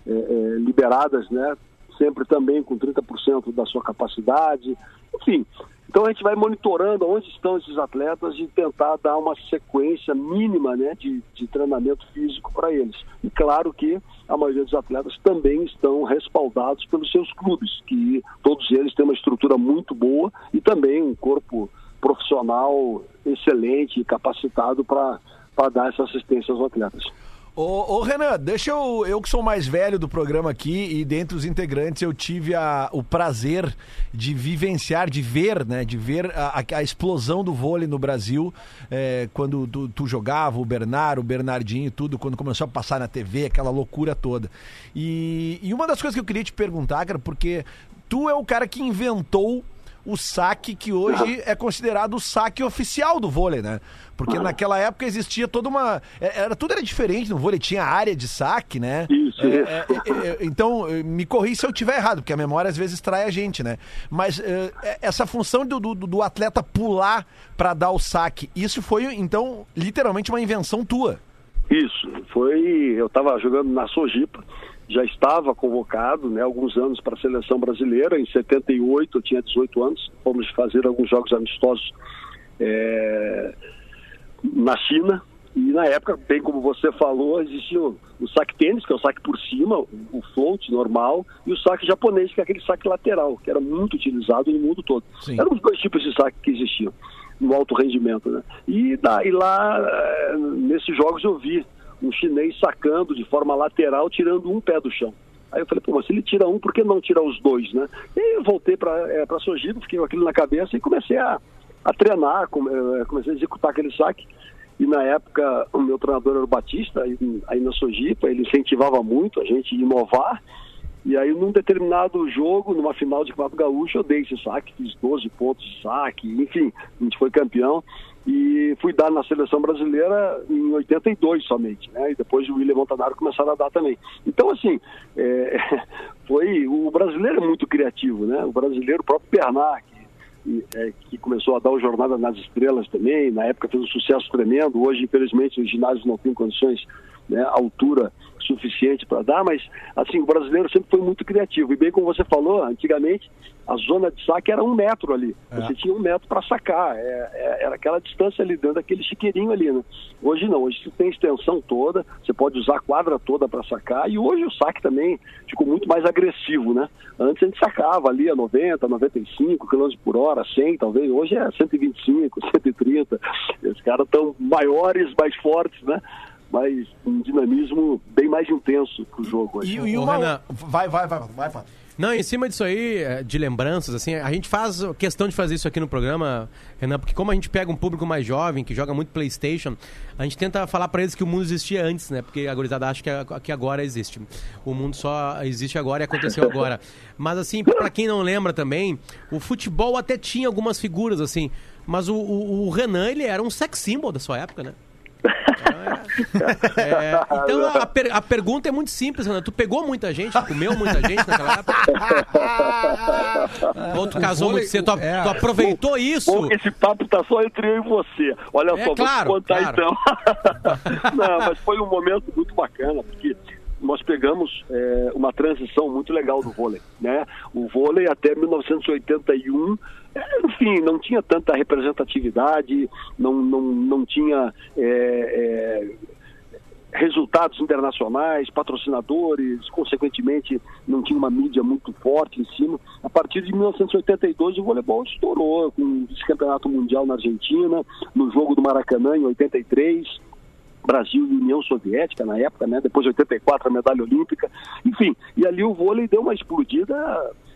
é, é, liberadas, né? Sempre também com 30% da sua capacidade, enfim. Então a gente vai monitorando onde estão esses atletas e tentar dar uma sequência mínima né, de, de treinamento físico para eles. E claro que a maioria dos atletas também estão respaldados pelos seus clubes, que todos eles têm uma estrutura muito boa e também um corpo profissional excelente capacitado para dar essa assistência aos atletas. Ô, ô, Renan, deixa eu. Eu que sou mais velho do programa aqui e dentre os integrantes eu tive a- o prazer de vivenciar, de ver, né? De ver a, a- a explosão do vôlei no Brasil é, quando tu, tu jogava, o Bernardo, o Bernardinho e tudo, quando começou a passar na TV, aquela loucura toda. E, e uma das coisas que eu queria te perguntar, cara, porque tu é o cara que inventou o saque que hoje é considerado o saque oficial do vôlei, né? Porque naquela época existia toda uma. é- Era, tudo era diferente no vôlei, tinha área de saque, né? Isso, É, isso. é, é, é, então, eh, me corri se eu tiver errado, porque a memória às vezes trai a gente, né? Mas eh, é- essa função do, do, do atleta pular pra dar o saque, isso foi, então, literalmente uma invenção tua. Isso, foi. Eu estava jogando na Sojipa, já estava convocado, né, alguns anos para a seleção brasileira. Em 78, eu tinha 18 anos, fomos fazer alguns jogos amistosos é, na China. E na época, bem como você falou, existia o, o saque tênis, que é o saque por cima, o, o float normal, e o saque japonês, que é aquele saque lateral, que era muito utilizado no mundo todo. Sim. Eram os dois tipos de saque que existiam no alto rendimento, né? E, daí lá, eh, nesses jogos eu vi um chinês sacando de forma lateral, tirando um pé do chão. Aí eu falei, pô, mas se ele tira um, por que não tirar os dois, né? E aí eu voltei para é, pra Sojipa, fiquei com aquilo na cabeça e comecei a, a treinar, eh, comecei a executar aquele saque. E na época o meu treinador era o Batista, aí, aí na Sojipa, ele incentivava muito a gente inovar. E aí, num determinado jogo, numa final de Campeonato Gaúcho, eu dei esse saque, fiz 12 pontos de saque, enfim, a gente foi campeão. E fui dar na seleção brasileira em 82 somente, né? E depois o William Montanaro começaram a dar também. Então, assim, é, foi. O brasileiro é muito criativo, né? O brasileiro, o próprio Bernard, que, é, que começou a dar o Jornada nas Estrelas também, na época fez um sucesso tremendo. Hoje, infelizmente, os ginásios não têm condições, né, altura suficiente para dar, mas assim, o brasileiro sempre foi muito criativo. E bem como você falou, antigamente a zona de saque era um metro ali. Você tinha um metro para sacar. É, é, era aquela distância ali dentro daquele chiqueirinho ali, né? Hoje não, hoje você tem extensão toda, você pode usar a quadra toda para sacar, e hoje o saque também ficou muito mais agressivo, né? Antes a gente sacava ali a 90, 95 km por hora, 100 talvez, hoje é 125, 130. Os caras estão maiores, mais fortes, né? Mas um dinamismo bem mais intenso pro jogo hoje. E, e uma. Renan. Vai, vai, vai, vai, Fábio. Não, em cima disso aí, eh, de lembranças, assim, a gente faz questão de fazer isso aqui no programa, Renan, porque como a gente pega um público mais jovem, que joga muito Playstation, a gente tenta falar pra eles que o mundo existia antes, né? Porque a gurizada acha que, agora existe. O mundo só existe agora e aconteceu agora. Mas assim, pra quem não lembra também, o futebol até tinha algumas figuras, assim, mas o, o- o Renan, ele era um sex symbol da sua época, né? É, então a, per- a pergunta é muito simples, Renan. Tu pegou muita gente, comeu muita gente naquela época? Ou tu casou vôlei- muito cedo? Tu, é. tu aproveitou isso? Bom esse papo tá só entre eu e você. Olha É, só, claro, vou te contar claro. então. Não, mas foi um momento muito bacana, porque nós pegamos é, uma transição muito legal do vôlei, né? O vôlei até 1981, é, enfim, não tinha tanta representatividade, não, não, não tinha é, é, resultados internacionais, patrocinadores, consequentemente não tinha uma mídia muito forte em cima. A partir de 1982 o voleibol estourou com o vice-campeonato mundial na Argentina, no jogo do Maracanã em 83, Brasil e União Soviética na época, né? Depois de 84 a medalha olímpica, enfim. E ali o vôlei deu uma explodida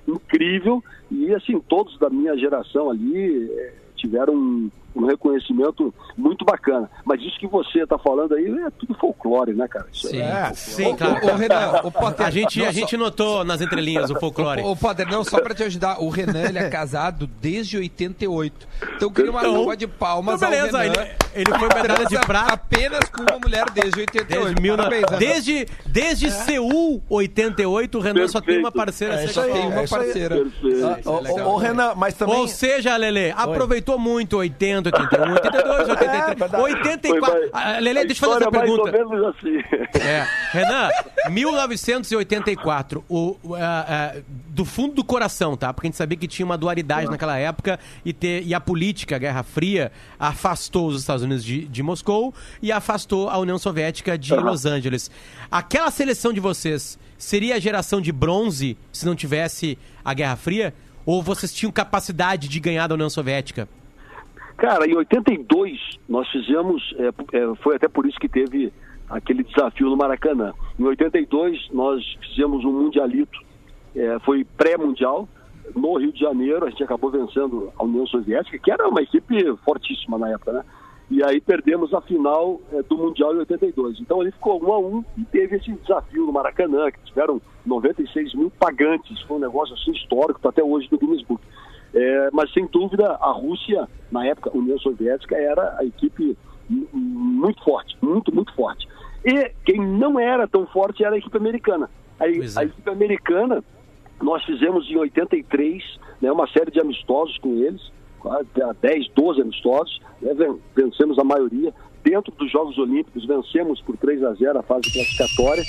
incrível e assim todos da minha geração ali eh, tiveram um, reconhecimento muito bacana. Mas isso que você está falando aí é tudo folclore, né, cara? Isso Sim. é Sim, claro. ô, Renan, o Potter- a gente, a gente só- notou nas entrelinhas o folclore. Ô, Poder, não, só pra te ajudar, o Renan ele é casado desde 88. Então queria uma Então, de palmas então, beleza, ao Renan. ele- ele foi medalha de prata. apenas com uma mulher desde 88. Desde, mil, Parabéns, desde, desde Seul 88, o Renan só tem uma Perfeito. parceira É aí, Tem uma é parceira. perfeito. Ah, Ô, ô, ô, Renan, mas também. Ou seja, Lele, aproveitou muito 80, 81, 82, 83, verdade. 84. Foi, Ah, Lele, deixa eu fazer essa é pergunta. mais ou menos assim. É. Renan, 1984, o, ah, ah, do fundo do coração, tá? Porque a gente sabia que tinha uma dualidade naquela época e, ter, e a política, a Guerra Fria, afastou os Estados Unidos de, de Moscou e afastou a União Soviética de Los Angeles. Aquela seleção de vocês seria a geração de bronze se não tivesse a Guerra Fria? Ou vocês tinham capacidade de ganhar da União Soviética? Cara, em 82 nós fizemos, é, é, foi até por isso que teve aquele desafio no Maracanã. Em 82 nós fizemos um mundialito, é, foi pré-mundial no Rio de Janeiro. A gente acabou vencendo a União Soviética, que era uma equipe fortíssima na época, né? E aí perdemos a final é, do Mundial em 82. Então ele ficou um a um e teve esse desafio no Maracanã, que tiveram 96 mil pagantes. Foi um negócio assim histórico, tá até hoje no Guinness Book. É, mas sem dúvida a Rússia, na época, União Soviética, era a equipe mu- muito forte, muito, muito forte. E quem não era tão forte era a equipe americana. A, a equipe americana, nós fizemos em 83 né, uma série de amistosos com eles, quase 10, 12 amistosos, né, ven- vencemos a maioria. Dentro dos Jogos Olímpicos, vencemos por 3 a 0 a fase classificatória.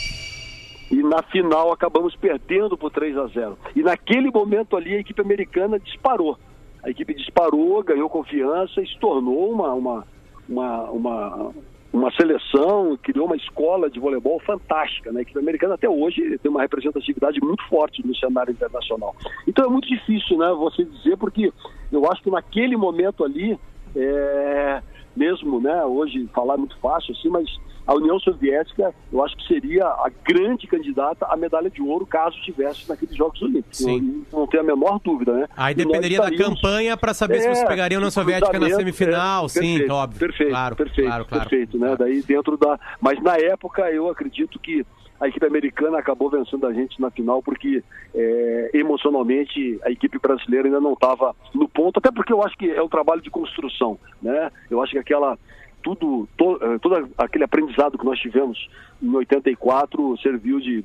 E na final acabamos perdendo por 3 a 0. E naquele momento ali a equipe americana disparou. A equipe disparou, ganhou confiança e se tornou uma, uma, uma, uma, uma seleção, criou uma escola de voleibol fantástica. Né? A equipe americana até hoje tem uma representatividade muito forte no cenário internacional. Então é muito difícil né, você dizer, porque eu acho que naquele momento ali, é, mesmo né, hoje falar é muito fácil assim, mas a União Soviética, eu acho que seria a grande candidata à medalha de ouro caso tivesse naqueles Jogos Olímpicos. Sim. Não, não tenho a menor dúvida, né? Aí dependeria da campanha pra saber se É, vocês pegariam a União Soviética na semifinal, é, sim, perfeito, óbvio. Perfeito, Claro, perfeito, claro, claro. perfeito, né? Daí dentro da, mas na época eu acredito que a equipe americana acabou vencendo a gente na final porque é, emocionalmente a equipe brasileira ainda não estava no ponto, até porque eu acho que é um trabalho de construção, né? Eu acho que aquela tudo, to, eh, todo aquele aprendizado que nós tivemos em 84 serviu de,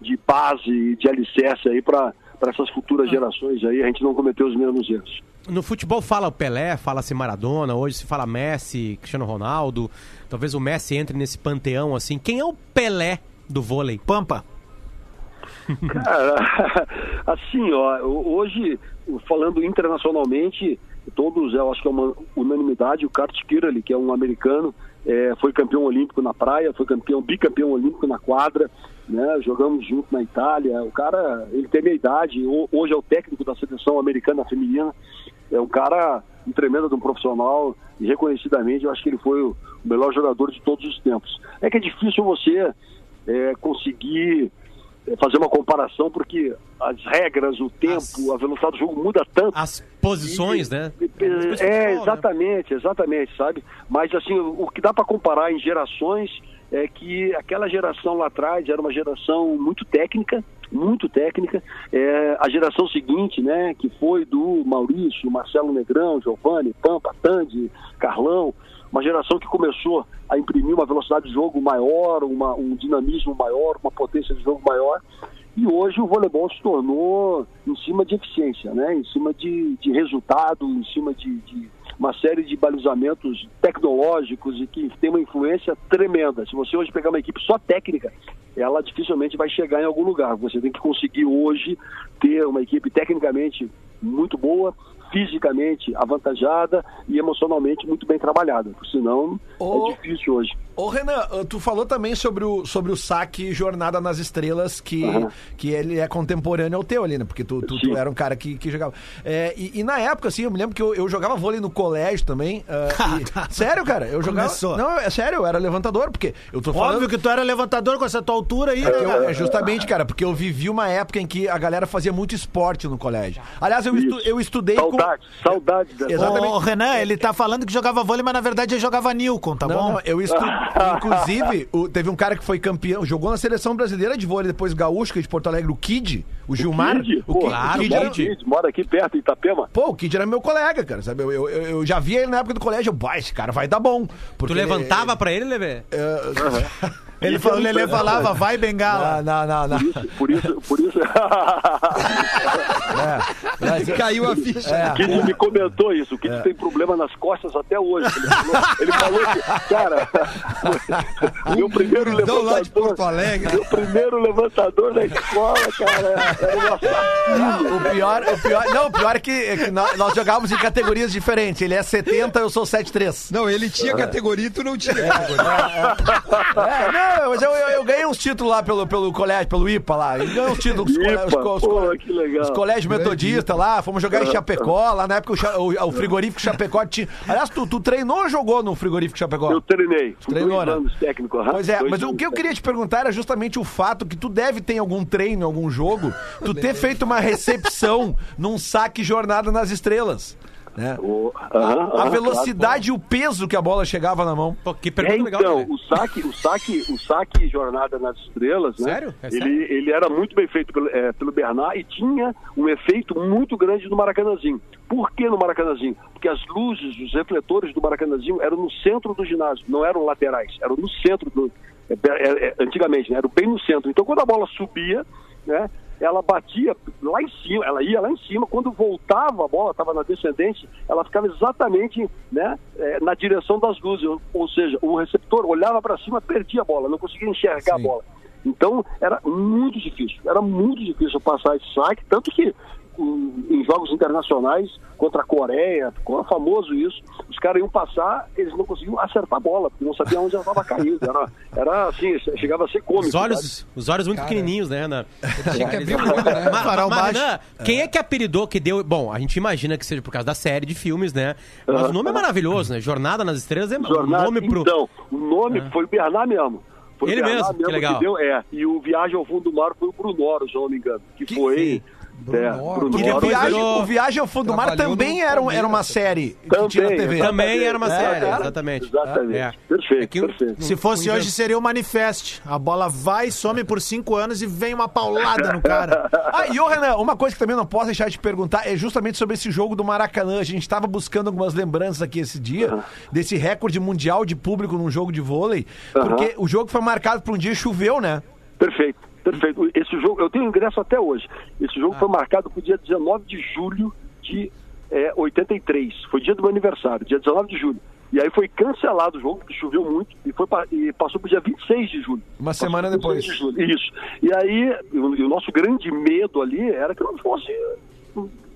de base, de alicerce aí para essas futuras gerações aí, a gente não cometeu os mesmos erros. No futebol fala o Pelé, fala-se Maradona, hoje se fala Messi, Cristiano Ronaldo. Talvez o Messi entre nesse panteão assim. Quem é o Pelé do vôlei? Pampa. Cara, assim, ó, hoje, falando internacionalmente, todos, eu acho que é uma unanimidade, o Kurt Kirali, que é um americano, é, foi campeão olímpico na praia, foi campeão, bicampeão olímpico na quadra, né, jogamos junto na Itália, o cara, ele tem minha idade, ho- hoje é o técnico da seleção americana feminina, é um cara um tremendo de um profissional e reconhecidamente eu acho que ele foi o melhor jogador de todos os tempos. É que é difícil você é, conseguir é, fazer uma comparação porque as regras, o tempo, a velocidade do jogo muda tanto. As posições, né? É, exatamente, exatamente, sabe? Mas assim, o, o que dá para comparar em gerações é que aquela geração lá atrás era uma geração muito técnica, muito técnica. É, a geração seguinte, né, que foi do Maurício, Marcelo Negrão, Giovanni, Pampa, Tandy, Carlão, uma geração que começou a imprimir uma velocidade de jogo maior, uma, um dinamismo maior, uma potência de jogo maior. E hoje o voleibol se tornou em cima de eficiência, né? em cima de, de resultado, em cima de, de uma série de balizamentos tecnológicos e que tem uma influência tremenda. Se você hoje pegar uma equipe só técnica, ela dificilmente vai chegar em algum lugar. Você tem que conseguir hoje ter uma equipe tecnicamente muito boa, fisicamente avantajada e emocionalmente muito bem trabalhada. Senão Ô- é difícil hoje. Ô, Renan, uh, tu falou também sobre o, sobre o saque Jornada nas Estrelas, que, Aham. que ele é contemporâneo ao teu ali, né? Porque tu, tu, tu era um cara que, que jogava. É, e, e na época, assim, eu me lembro que eu, eu jogava vôlei no colégio também. uh, e- sério, cara, eu jogava. Começou. Não, é sério, eu era levantador, porque eu tô falando. Óbvio que tu era levantador com essa tua altura aí, né, Eu- cara? é justamente, cara, porque eu vivi uma época em que a galera fazia muito esporte no colégio. Aliás, eu, estu- eu estudei Saudade, saudade dessa. Exatamente. Ô, Renan, ele tá falando que jogava vôlei, mas na verdade ele jogava Nilcon, tá não, bom? não, eu estu... Inclusive, o- teve um cara que foi campeão, jogou na seleção brasileira de vôlei, depois gaúcha de Porto Alegre, o Kid, o Gilmar. Kid? O Pô, Kid, claro, o Kid mora era- aqui, mora aqui perto, em Itapema. Pô, o Kid era meu colega, cara, sabe? Eu, eu, eu- já via ele na época do colégio, eu, "Bah, esse cara vai dar bom. Tu levantava pra ele, Levê? Ele falou, o Lelê falava, vai bengala. Não, não, não. não. Por isso, por isso. É, Caiu a ficha. É. O Kid me comentou isso. O Kid tem problema nas costas até hoje. Ele falou, ele falou que, cara, meu primeiro Guridão lá de levantador. Porto Alegre. Meu primeiro levantador da escola, cara, era. O pior, o pior, não, o pior é que, é que nós, nós jogávamos em categorias diferentes. Ele é 70, eu sou 73. Não, ele tinha categoria e tu não tinha categoria. É, não, mas eu, eu, eu ganhei uns títulos lá pelo, pelo colégio, pelo IPA lá. Eu ganhei uns títulos com os, colégios- os, pô, cole- que legal. os colégios metodistas lá, fomos jogar em Chapecó, lá na época o, o- o frigorífico Chapecó tinha. Aliás, tu, tu treinou ou jogou no frigorífico Chapecó? Eu treinei. Fui Treinou, dois né? anos técnico. aham, Pois é, dois mas o que eu queria te perguntar era justamente o fato que tu deve ter em algum treino, em algum jogo, tu ter feito uma recepção num saque jornada nas estrelas. Né? O- aham, a aham, velocidade e o peso que a bola chegava na mão. Pô, que É, pergunta legal. então, né? o saque, o saque, o saque Jornada nas Estrelas, né? Sério? É ele, sério? ele era muito bem feito pelo, é, pelo Bernard e tinha um efeito muito grande no Maracanãzinho. Por que no Maracanãzinho? Porque as luzes, os refletores do Maracanãzinho eram no centro do ginásio, não eram laterais, eram no centro do. é, é, é, antigamente, né? Eram bem no centro. Então, quando a bola subia, né? Ela batia lá em cima, ela ia lá em cima, quando voltava a bola, estava na descendente, ela ficava exatamente né, é, na direção das luzes, ou, seja, o receptor olhava para cima, perdia a bola, não conseguia enxergar a bola. Então era muito difícil, era muito difícil passar esse saque, tanto que em jogos internacionais contra a Coreia, ficou famoso isso, os caras iam passar, eles não conseguiam acertar a bola, porque não sabiam onde ela estava caindo. Era, era assim, chegava a ser cômico. Os olhos, sabe? os olhos muito Cara, pequenininhos, né, Renan? tinha que abrir o olho, né? Quem é que apelidou, que deu... Bom, a gente imagina que seja por causa da série de filmes, né? Mas o nome é maravilhoso, né? Jornada nas Estrelas é Jornada, nome pro... Então, o nome foi o Bernard mesmo. Foi Ele o Bernard mesmo? Que legal. deu, é. E o Viagem ao Fundo do Mar foi o Brunoro, se eu não me engano. Que, foi. É. Porque o viagem, o Viagem ao Fundo do Mar também no era, um- era uma série que Também, tinha na TV. exatamente. Também era uma É, série, era. exatamente. Exatamente. É. Perfeito, É que perfeito. Se fosse hoje, seria o Manifest. A bola vai, some por cinco anos e vem uma paulada no cara. Ah, e ô Renan, uma coisa que também não posso deixar de te perguntar é justamente sobre esse jogo do Maracanã. A gente estava buscando algumas lembranças aqui esse dia, desse recorde mundial de público num jogo de vôlei, porque o jogo foi marcado por um dia e choveu, né? Perfeito, perfeito. Esse jogo, eu tenho ingresso até hoje. Esse Ah. jogo foi marcado para o dia 19 de julho de é, 83. Foi dia do meu aniversário, dia 19 de julho. E aí foi cancelado o jogo, porque choveu muito, e, foi e passou para o dia 26 de julho. Uma Passou semana depois. 26 de julho, Isso. E aí, o, o nosso grande medo ali era que não fosse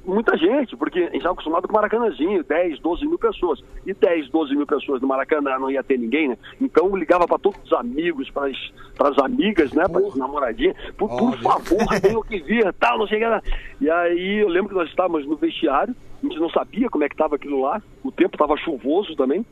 muita gente, porque a gente estava acostumado com o Maracanãzinho, 10, 12 mil pessoas. E 10, 12 mil pessoas no Maracanã não ia ter ninguém, né? Então ligava para todos os amigos, para as amigas, né? Para as namoradinhas, por, por favor, tenho que vir, tal, não sei o que. lá. E aí eu lembro que nós estávamos no vestiário, a gente não sabia como é que estava aquilo lá, o tempo estava chuvoso também.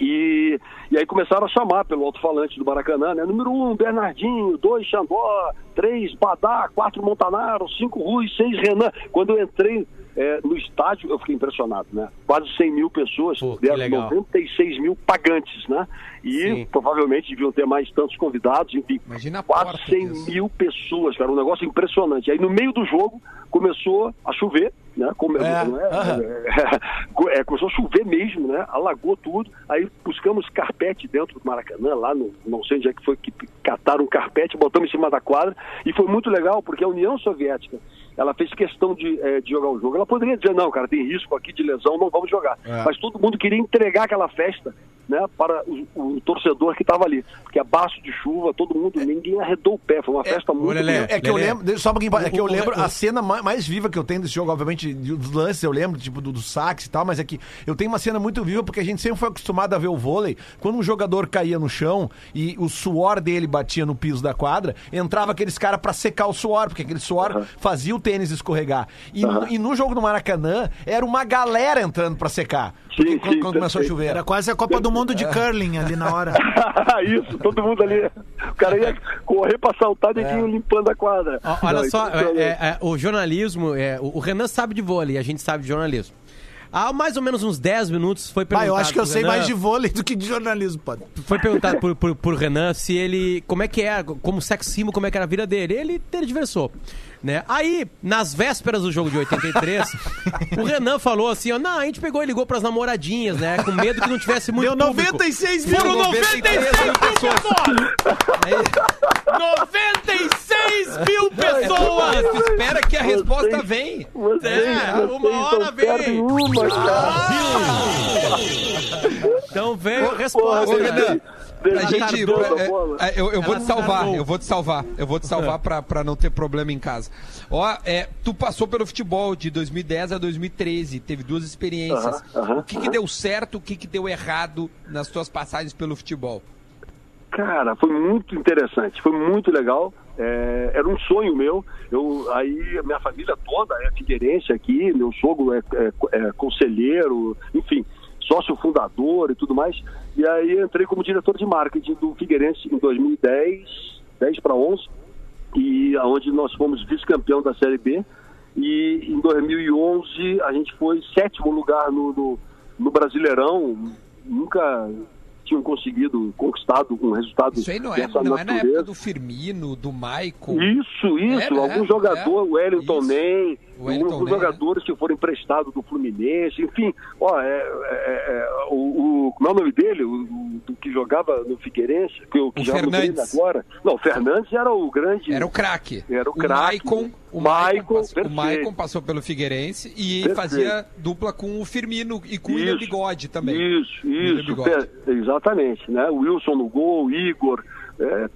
E, e aí começaram a chamar pelo alto-falante do Maracanã, né? Número um, Bernardinho, dois, Xandó, três, Badá, quatro, Montanaro, cinco, Rui, seis, Renan. Quando eu entrei é, no estádio, eu fiquei impressionado, né? Quase 100 mil pessoas, Pô, deram legal. 96 mil pagantes, né? E Sim. provavelmente deviam ter mais tantos convidados, enfim. Imagina a quase porta 100 disso. mil pessoas, cara, um negócio impressionante. Aí no meio do jogo começou a chover, né? Come- É, não é? aham. É, começou a chover mesmo, né? Alagou tudo. Aí buscamos carpete dentro do Maracanã, lá no não sei onde é que foi que cataram um carpete, botamos em cima da quadra e foi muito legal porque a União Soviética ela fez questão de, eh, de jogar o jogo. Ela poderia dizer não, cara, tem risco aqui de lesão, não vamos jogar. É. Mas todo mundo queria entregar aquela festa. Né, para o, o torcedor que estava ali, porque abaixo de chuva, todo mundo, ninguém arredou o pé, foi uma festa muito bonita. É que eu Lelê. lembro, só um pouquinho, é que eu lembro, a cena ma- mais viva que eu tenho desse jogo, obviamente, dos lances eu lembro, tipo, do, do sax e tal, mas é que eu tenho uma cena muito viva porque a gente sempre foi acostumado a ver o vôlei, quando um jogador caía no chão e o suor dele batia no piso da quadra, entrava aqueles caras pra secar o suor, porque aquele suor fazia o tênis escorregar. E, no, e no jogo do Maracanã, era uma galera entrando pra secar, Sim, quando, sim, quando começou a chover. Era quase a Copa do Mundo de curling ali na hora. Isso, todo mundo ali. O cara ia correr pra saltar e tinha limpando a quadra. Olha Não, só, impressionante. é, é, é, o jornalismo, é, o Renan sabe de vôlei, a gente sabe de jornalismo. Há mais ou menos uns 10 minutos foi Ah, perguntado. eu acho que eu sei Renan- mais de vôlei do que de jornalismo, pode. Foi perguntado por, por, por Renan se ele. Como é que é, como sex symbol, como é que era a vida dele. Ele tergiversou. Né? Aí, nas vésperas do jogo de 83, o Renan falou assim: ó, não, a gente pegou e ligou pras namoradinhas, né? Com medo que não tivesse muito. Deu público. 96 mil. Foram 96 mil pessoas! 96 mil pessoas! Tu espera que a resposta Vocês- vem. Vocês, É, vocês uma hora vem. uma, cara. Então veio a resposta. Ô, Renan. A eu gente. é, a bola. é, eu, eu vou te salvar, eu vou te salvar, eu vou te salvar pra, pra não ter problema em casa. Ó, é, tu passou pelo futebol de 2010 a 2013, teve duas experiências. Aham, aham, o que, que deu certo, o que, que deu errado nas tuas passagens pelo futebol? Cara, foi muito interessante, foi muito legal. É, era um sonho meu. Eu, aí a minha família toda é figueirense aqui, meu sogro é, é- é conselheiro, enfim, sócio fundador e tudo mais. E aí entrei como diretor de marketing do Figueirense em 2010, 10 para 11, e aonde nós fomos vice-campeão da Série B. E em 2011 a gente foi sétimo lugar no, no, no Brasileirão. Nunca tinham conseguido, conquistado um resultado Isso aí não é, não é na época do Firmino, do Maicon. Isso, isso. Né? Algum jogador, É. o Wellington. Nem, Wellington alguns Nem, jogadores que foram emprestados do Fluminense, enfim, ó, é, é, é, o, o- como é o nome dele? O, o- que jogava no Figueirense, que, o que no Fernandes. Agora. Não, o Fernandes era o grande. Era o craque. Era o craque. Maicon, o Maicon, passou, o. Maicon passou pelo Figueirense e Perfeito. fazia dupla com o Firmino e com o William Isso. Bigode também. Isso, isso, exatamente, né? O Wilson no gol, Igor, é,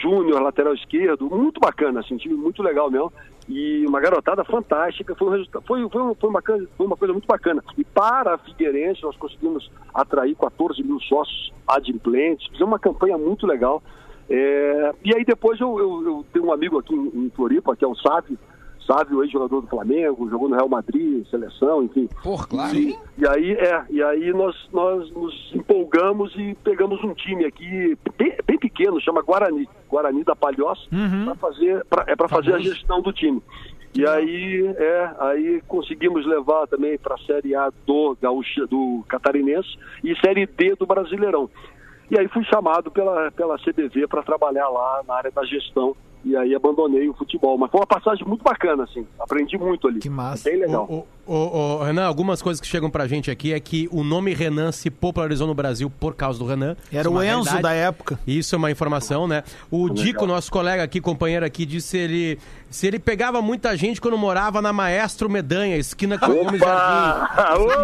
Júnior, lateral esquerdo, muito bacana, assim, um time muito legal mesmo. E uma garotada fantástica, foi, um foi, foi, foi, uma, foi uma coisa muito bacana. E para a Figueirense, nós conseguimos atrair 14 mil sócios adimplentes, fizemos uma campanha muito legal. É, e aí depois eu, eu- eu tenho um amigo aqui em, em Floripa, que é o Sávio, Sávio, ex-jogador do Flamengo, jogou no Real Madrid, seleção, enfim. Por claro. E, e aí, é, e aí nós, nós nos empolgamos e pegamos um time aqui bem, bem pequeno, chama Guarani, Guarani da Palhoça, para fazer, pra, é para fazer a gestão do time. E aí, é, aí conseguimos levar também para a Série A do Gaúcha, do Catarinense e Série D do Brasileirão. E aí fui chamado pela, pela CBV para trabalhar lá na área da gestão. E aí abandonei o futebol. Mas foi uma passagem muito bacana, assim. Aprendi muito ali. Que massa. Bem legal. Ô, ô, ô, Renan, algumas coisas que chegam pra gente aqui é que o nome Renan se popularizou no Brasil por causa do Renan. Era é o Enzo realidade. da época. Isso é uma informação, né? O Legal. Dico, nosso colega aqui, companheiro aqui, disse ele se ele pegava muita gente quando morava na Maestro Medanha, esquina com o Gomes Jardim.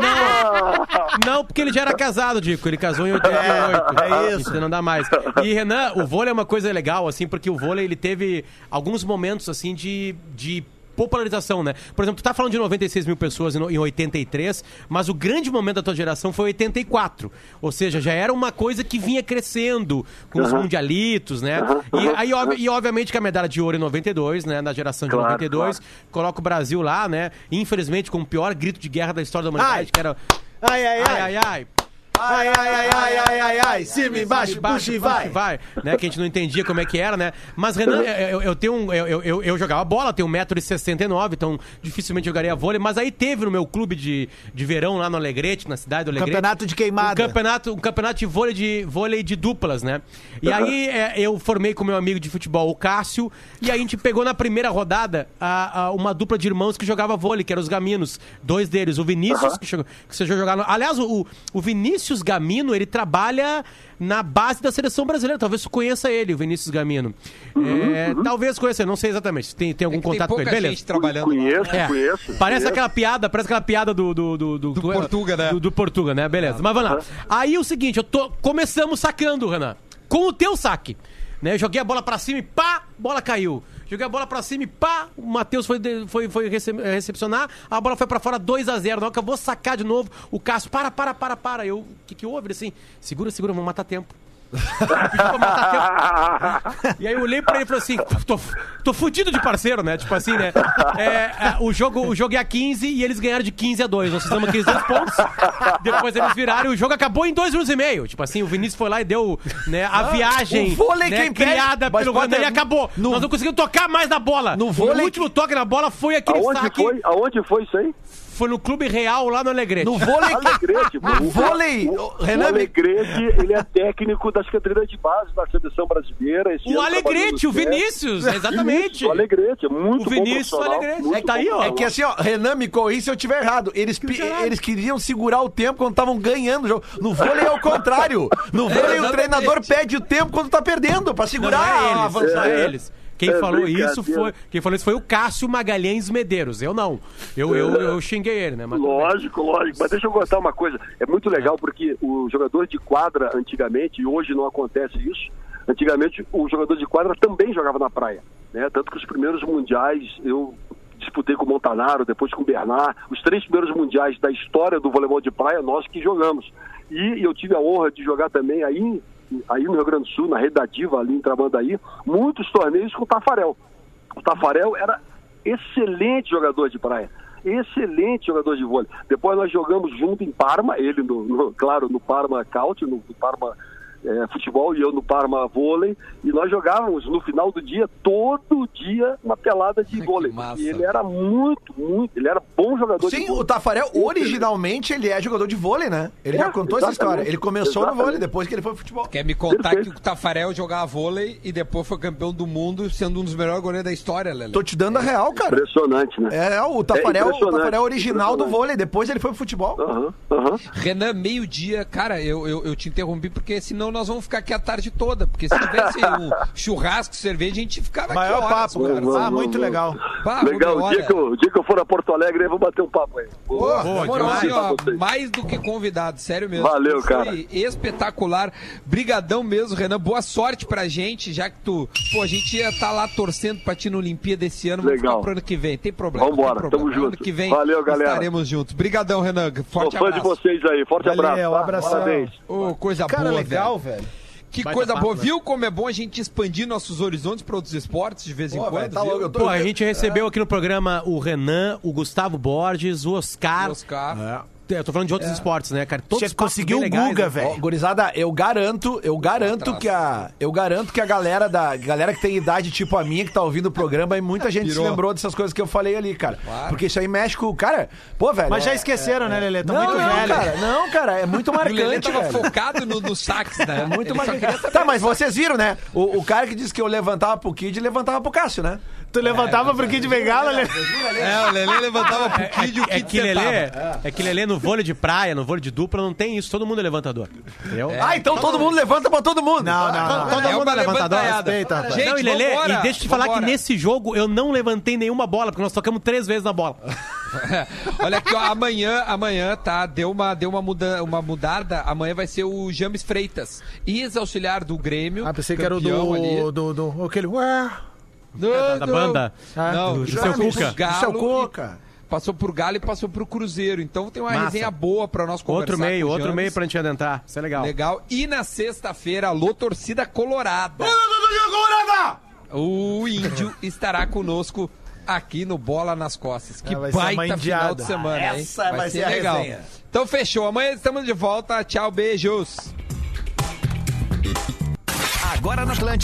Não, não, porque ele já era casado, Dico. Ele casou em 88. É isso. Então não dá mais. E, Renan, o vôlei é uma coisa legal, assim, porque o vôlei, ele teve alguns momentos, assim, de... de popularização, né? Por exemplo, tu tá falando de 96 mil pessoas em no- em 83, mas o grande momento da tua geração foi 84. Ou seja, já era uma coisa que vinha crescendo com os Aham. mundialitos, né? Aham, E, aí, ob- e obviamente que a medalha de ouro em 92, né? Na geração de Claro, 92, coloca o Brasil lá, né? Infelizmente com o pior grito de guerra da história da humanidade, que era... Ai, ai, ai, ai, ai. Ai, ai, ai, ai, ai, ai, ai, cima, embaixo, puxa e vai. vai. Né? Que a gente não entendia como é que era, né? Mas, Renan, eu, eu tenho um. Eu, eu, eu jogava bola, tenho 1,69m, então dificilmente jogaria vôlei. Mas aí teve no meu clube de, de verão lá no Alegrete, na cidade do Alegrete. Campeonato de queimada. Um campeonato, um campeonato de vôlei de, vôlei de duplas, né? E aí é, eu formei com meu amigo de futebol, o Cássio, e a gente pegou na primeira rodada a, a- uma dupla de irmãos que jogava vôlei, que eram os Gaminos. Dois deles, o Vinícius, que, chegou, que você já jogaram. Aliás, o, o Vinícius Gamino, ele trabalha na base da seleção brasileira. Talvez você conheça ele, o Vinícius Gamino. É, Talvez conheça, não sei exatamente. Tem, tem algum tem contato com ele, beleza? gente trabalhando lá. Conheço, É. conheço. Parece conheço. aquela piada, parece aquela piada do. Do, do, do, Portuga, né? Do, do Portuga, né? Beleza. Mas vamos lá. Aí o seguinte, eu tô. Começamos sacando, Renan. Com o teu saque. Né? Eu joguei a bola pra cima e pá, bola caiu. Joguei a bola pra cima e pá, o Matheus foi, foi, foi rece- recepcionar, a bola foi pra fora 2x0. Na hora que eu vou sacar de novo, o Cássio, para, para, para, para. Eu, o que, que houve? Ele assim, segura, segura, vamos matar tempo. E aí eu olhei pra ele e falei assim, tô, tô fudido de parceiro, né? Tipo assim, né? É, é, o, jogo, o jogo é a 15 e eles ganharam de 15 a 2. Nós fizemos aqueles dois pontos. Depois eles viraram e o jogo acabou em dois minutos e meio. Tipo assim, o Vinícius foi lá e deu né, a viagem o vôlei né, pede, criada mas pelo pode- Renan e acabou. no- Nós não conseguimos tocar mais na bola. No vôlei- O último toque na bola foi aquele Aonde saque. foi? Aonde foi isso aí? Foi no Clube Real lá no Alegrete. No vôlei, Alegrete, no vôlei, O, o Renan, me- Alegrete, ele é técnico das categorias de base da seleção brasileira. Esse O ano Alegrete, o. Vinícius, exatamente. O Alegrete, é muito O bom Vinícius, o profissional, Alegrete. É que tá aí, ó. É que assim, ó, Renan, me corri se eu tiver errado. Eles, pi- eles queriam segurar o tempo quando estavam ganhando o jogo. No vôlei é o contrário. No vôlei o exatamente. treinador pede o tempo quando tá perdendo, pra segurar não é eles, é É. eles. Quem É falou isso foi. Quem falou isso foi o Cássio Magalhães Medeiros. Eu não. Eu, eu, eu xinguei ele, né? Mas. Lógico, lógico. Mas deixa eu contar uma coisa. É muito legal porque o jogador de quadra, antigamente, e hoje não acontece isso, antigamente o jogador de quadra também jogava na praia. Né? Tanto que os primeiros mundiais eu disputei com o Montanaro, depois com o Bernard. Os três primeiros mundiais da história do voleibol de praia, nós que jogamos. E eu tive a honra de jogar também aí, aí no Rio Grande do Sul, na Rede da Diva, ali em Tramandaí, muitos torneios com o Tafarel. O Tafarel era excelente jogador de praia. Excelente jogador de vôlei. Depois nós jogamos junto em Parma, ele, no, no- claro, no Parma Caute, no, no Parma é, futebol e eu no Parma vôlei, e nós jogávamos no final do dia, todo dia, uma pelada de vôlei. massa. E ele era muito, muito, ele era bom jogador de Sim, vôlei. o Tafarel, originalmente, ele é jogador de vôlei, né? Ele É, já contou essa história. Ele começou no Exatamente. vôlei, depois que ele foi pro futebol. Quer me contar Perfeito. que o Tafarel jogava vôlei e depois foi campeão do mundo, sendo um dos melhores goleiros da história, Lele. Tô te dando a real, cara. Impressionante, né? É, o Tafarel, o impressionante, Tafarel original do vôlei, depois ele foi pro futebol. Aham, aham. Renan, meio-dia, cara, eu, eu, eu te interrompi porque senão nós vamos ficar aqui a tarde toda. Porque se tivesse um churrasco, cerveja, a gente ficava Maior aqui horas papo, cara. conversando. Ah, muito legal. Pá, Legal, o olha, dia, que eu, o dia que eu for a Porto Alegre, eu vou bater um papo aí. Pô, demorou, demais. assim, ó, mais do que convidado, sério mesmo. Valeu, Foi cara. espetacular. Brigadão mesmo, Renan. Boa sorte pra gente, já que tu... Pô, a gente ia estar lá torcendo pra ti no Olimpíada esse ano. Vamos Legal. ficar pro ano que vem, tem problema. Vambora, tem problema. tamo Ano junto. que vem Valeu, galera. estaremos juntos. Brigadão, Renan. Sou Forte fã abraço. de vocês aí. Forte Valeu, abraço. tá? abração. Parabéns. Ô, coisa Cara, boa, legal, velho. Velho. Que Baita coisa papo, boa. né? Viu como é bom a gente expandir nossos horizontes para outros esportes de vez em Pô, quando? velho, tá tô- Pô, a gente recebeu aqui no programa o Renan, o Gustavo Borges, o Oscar. Oscar. Eu tô falando de outros esportes, né, cara? Todos conseguir bem o Guga, né? Velho. gurizada, eu garanto, eu garanto que a eu garanto que a galera da galera que tem idade tipo a minha que tá ouvindo o programa e muita gente Pirou. se lembrou dessas coisas que eu falei ali, cara. Claro. Porque isso aí mexe com, cara, pô, velho. Mas já é- esqueceram, né, Lelê? Tô Não, muito não, velho. cara, não, cara, é muito O Lelê marcante, tava velho. focado no, no sax, né? É muito marcante. Tá, mas vocês viram, né? O, o cara que disse que eu levantava pro Kid levantava pro Cássio, né? Tu levantava pro Kid Bengala, Lelê? É, o Lelê levantava pro Kid e o É Kid que sentava. Lelê, é que Lelê no vôlei de praia, no vôlei de dupla, não tem isso. Todo mundo é levantador. Entendeu? Ah, então todo mundo levanta pra todo mundo. Não, não, não. Todo É mundo é levantador. Respeita. Gente, não, e Lelê, vambora, e deixa eu te falar que nesse jogo eu não levantei nenhuma bola, porque nós tocamos três vezes na bola. Olha aqui, ó, amanhã, amanhã, tá? Deu uma, deu uma, muda, uma mudada. Amanhã vai ser o James Freitas, ex-auxiliar do Grêmio. Ah, pensei que era o do, do, do, aquele... Do- da do- banda. Não, do- do seu Cuca. Do seu Cuca. Passou por Galo e passou por Cruzeiro. Então tem uma Massa. resenha boa pra nós conversar Outro meio, com o outro James. meio pra gente adentrar. Isso é legal. Legal. E na sexta-feira, alô, torcida colorada. O Índio estará conosco aqui no Bola nas Costas. Que Ah, vai ser uma baita final de semana, hein? Essa vai ser a legal. resenha. Então fechou. Amanhã estamos de volta. Tchau, beijos. Agora na Atlântida.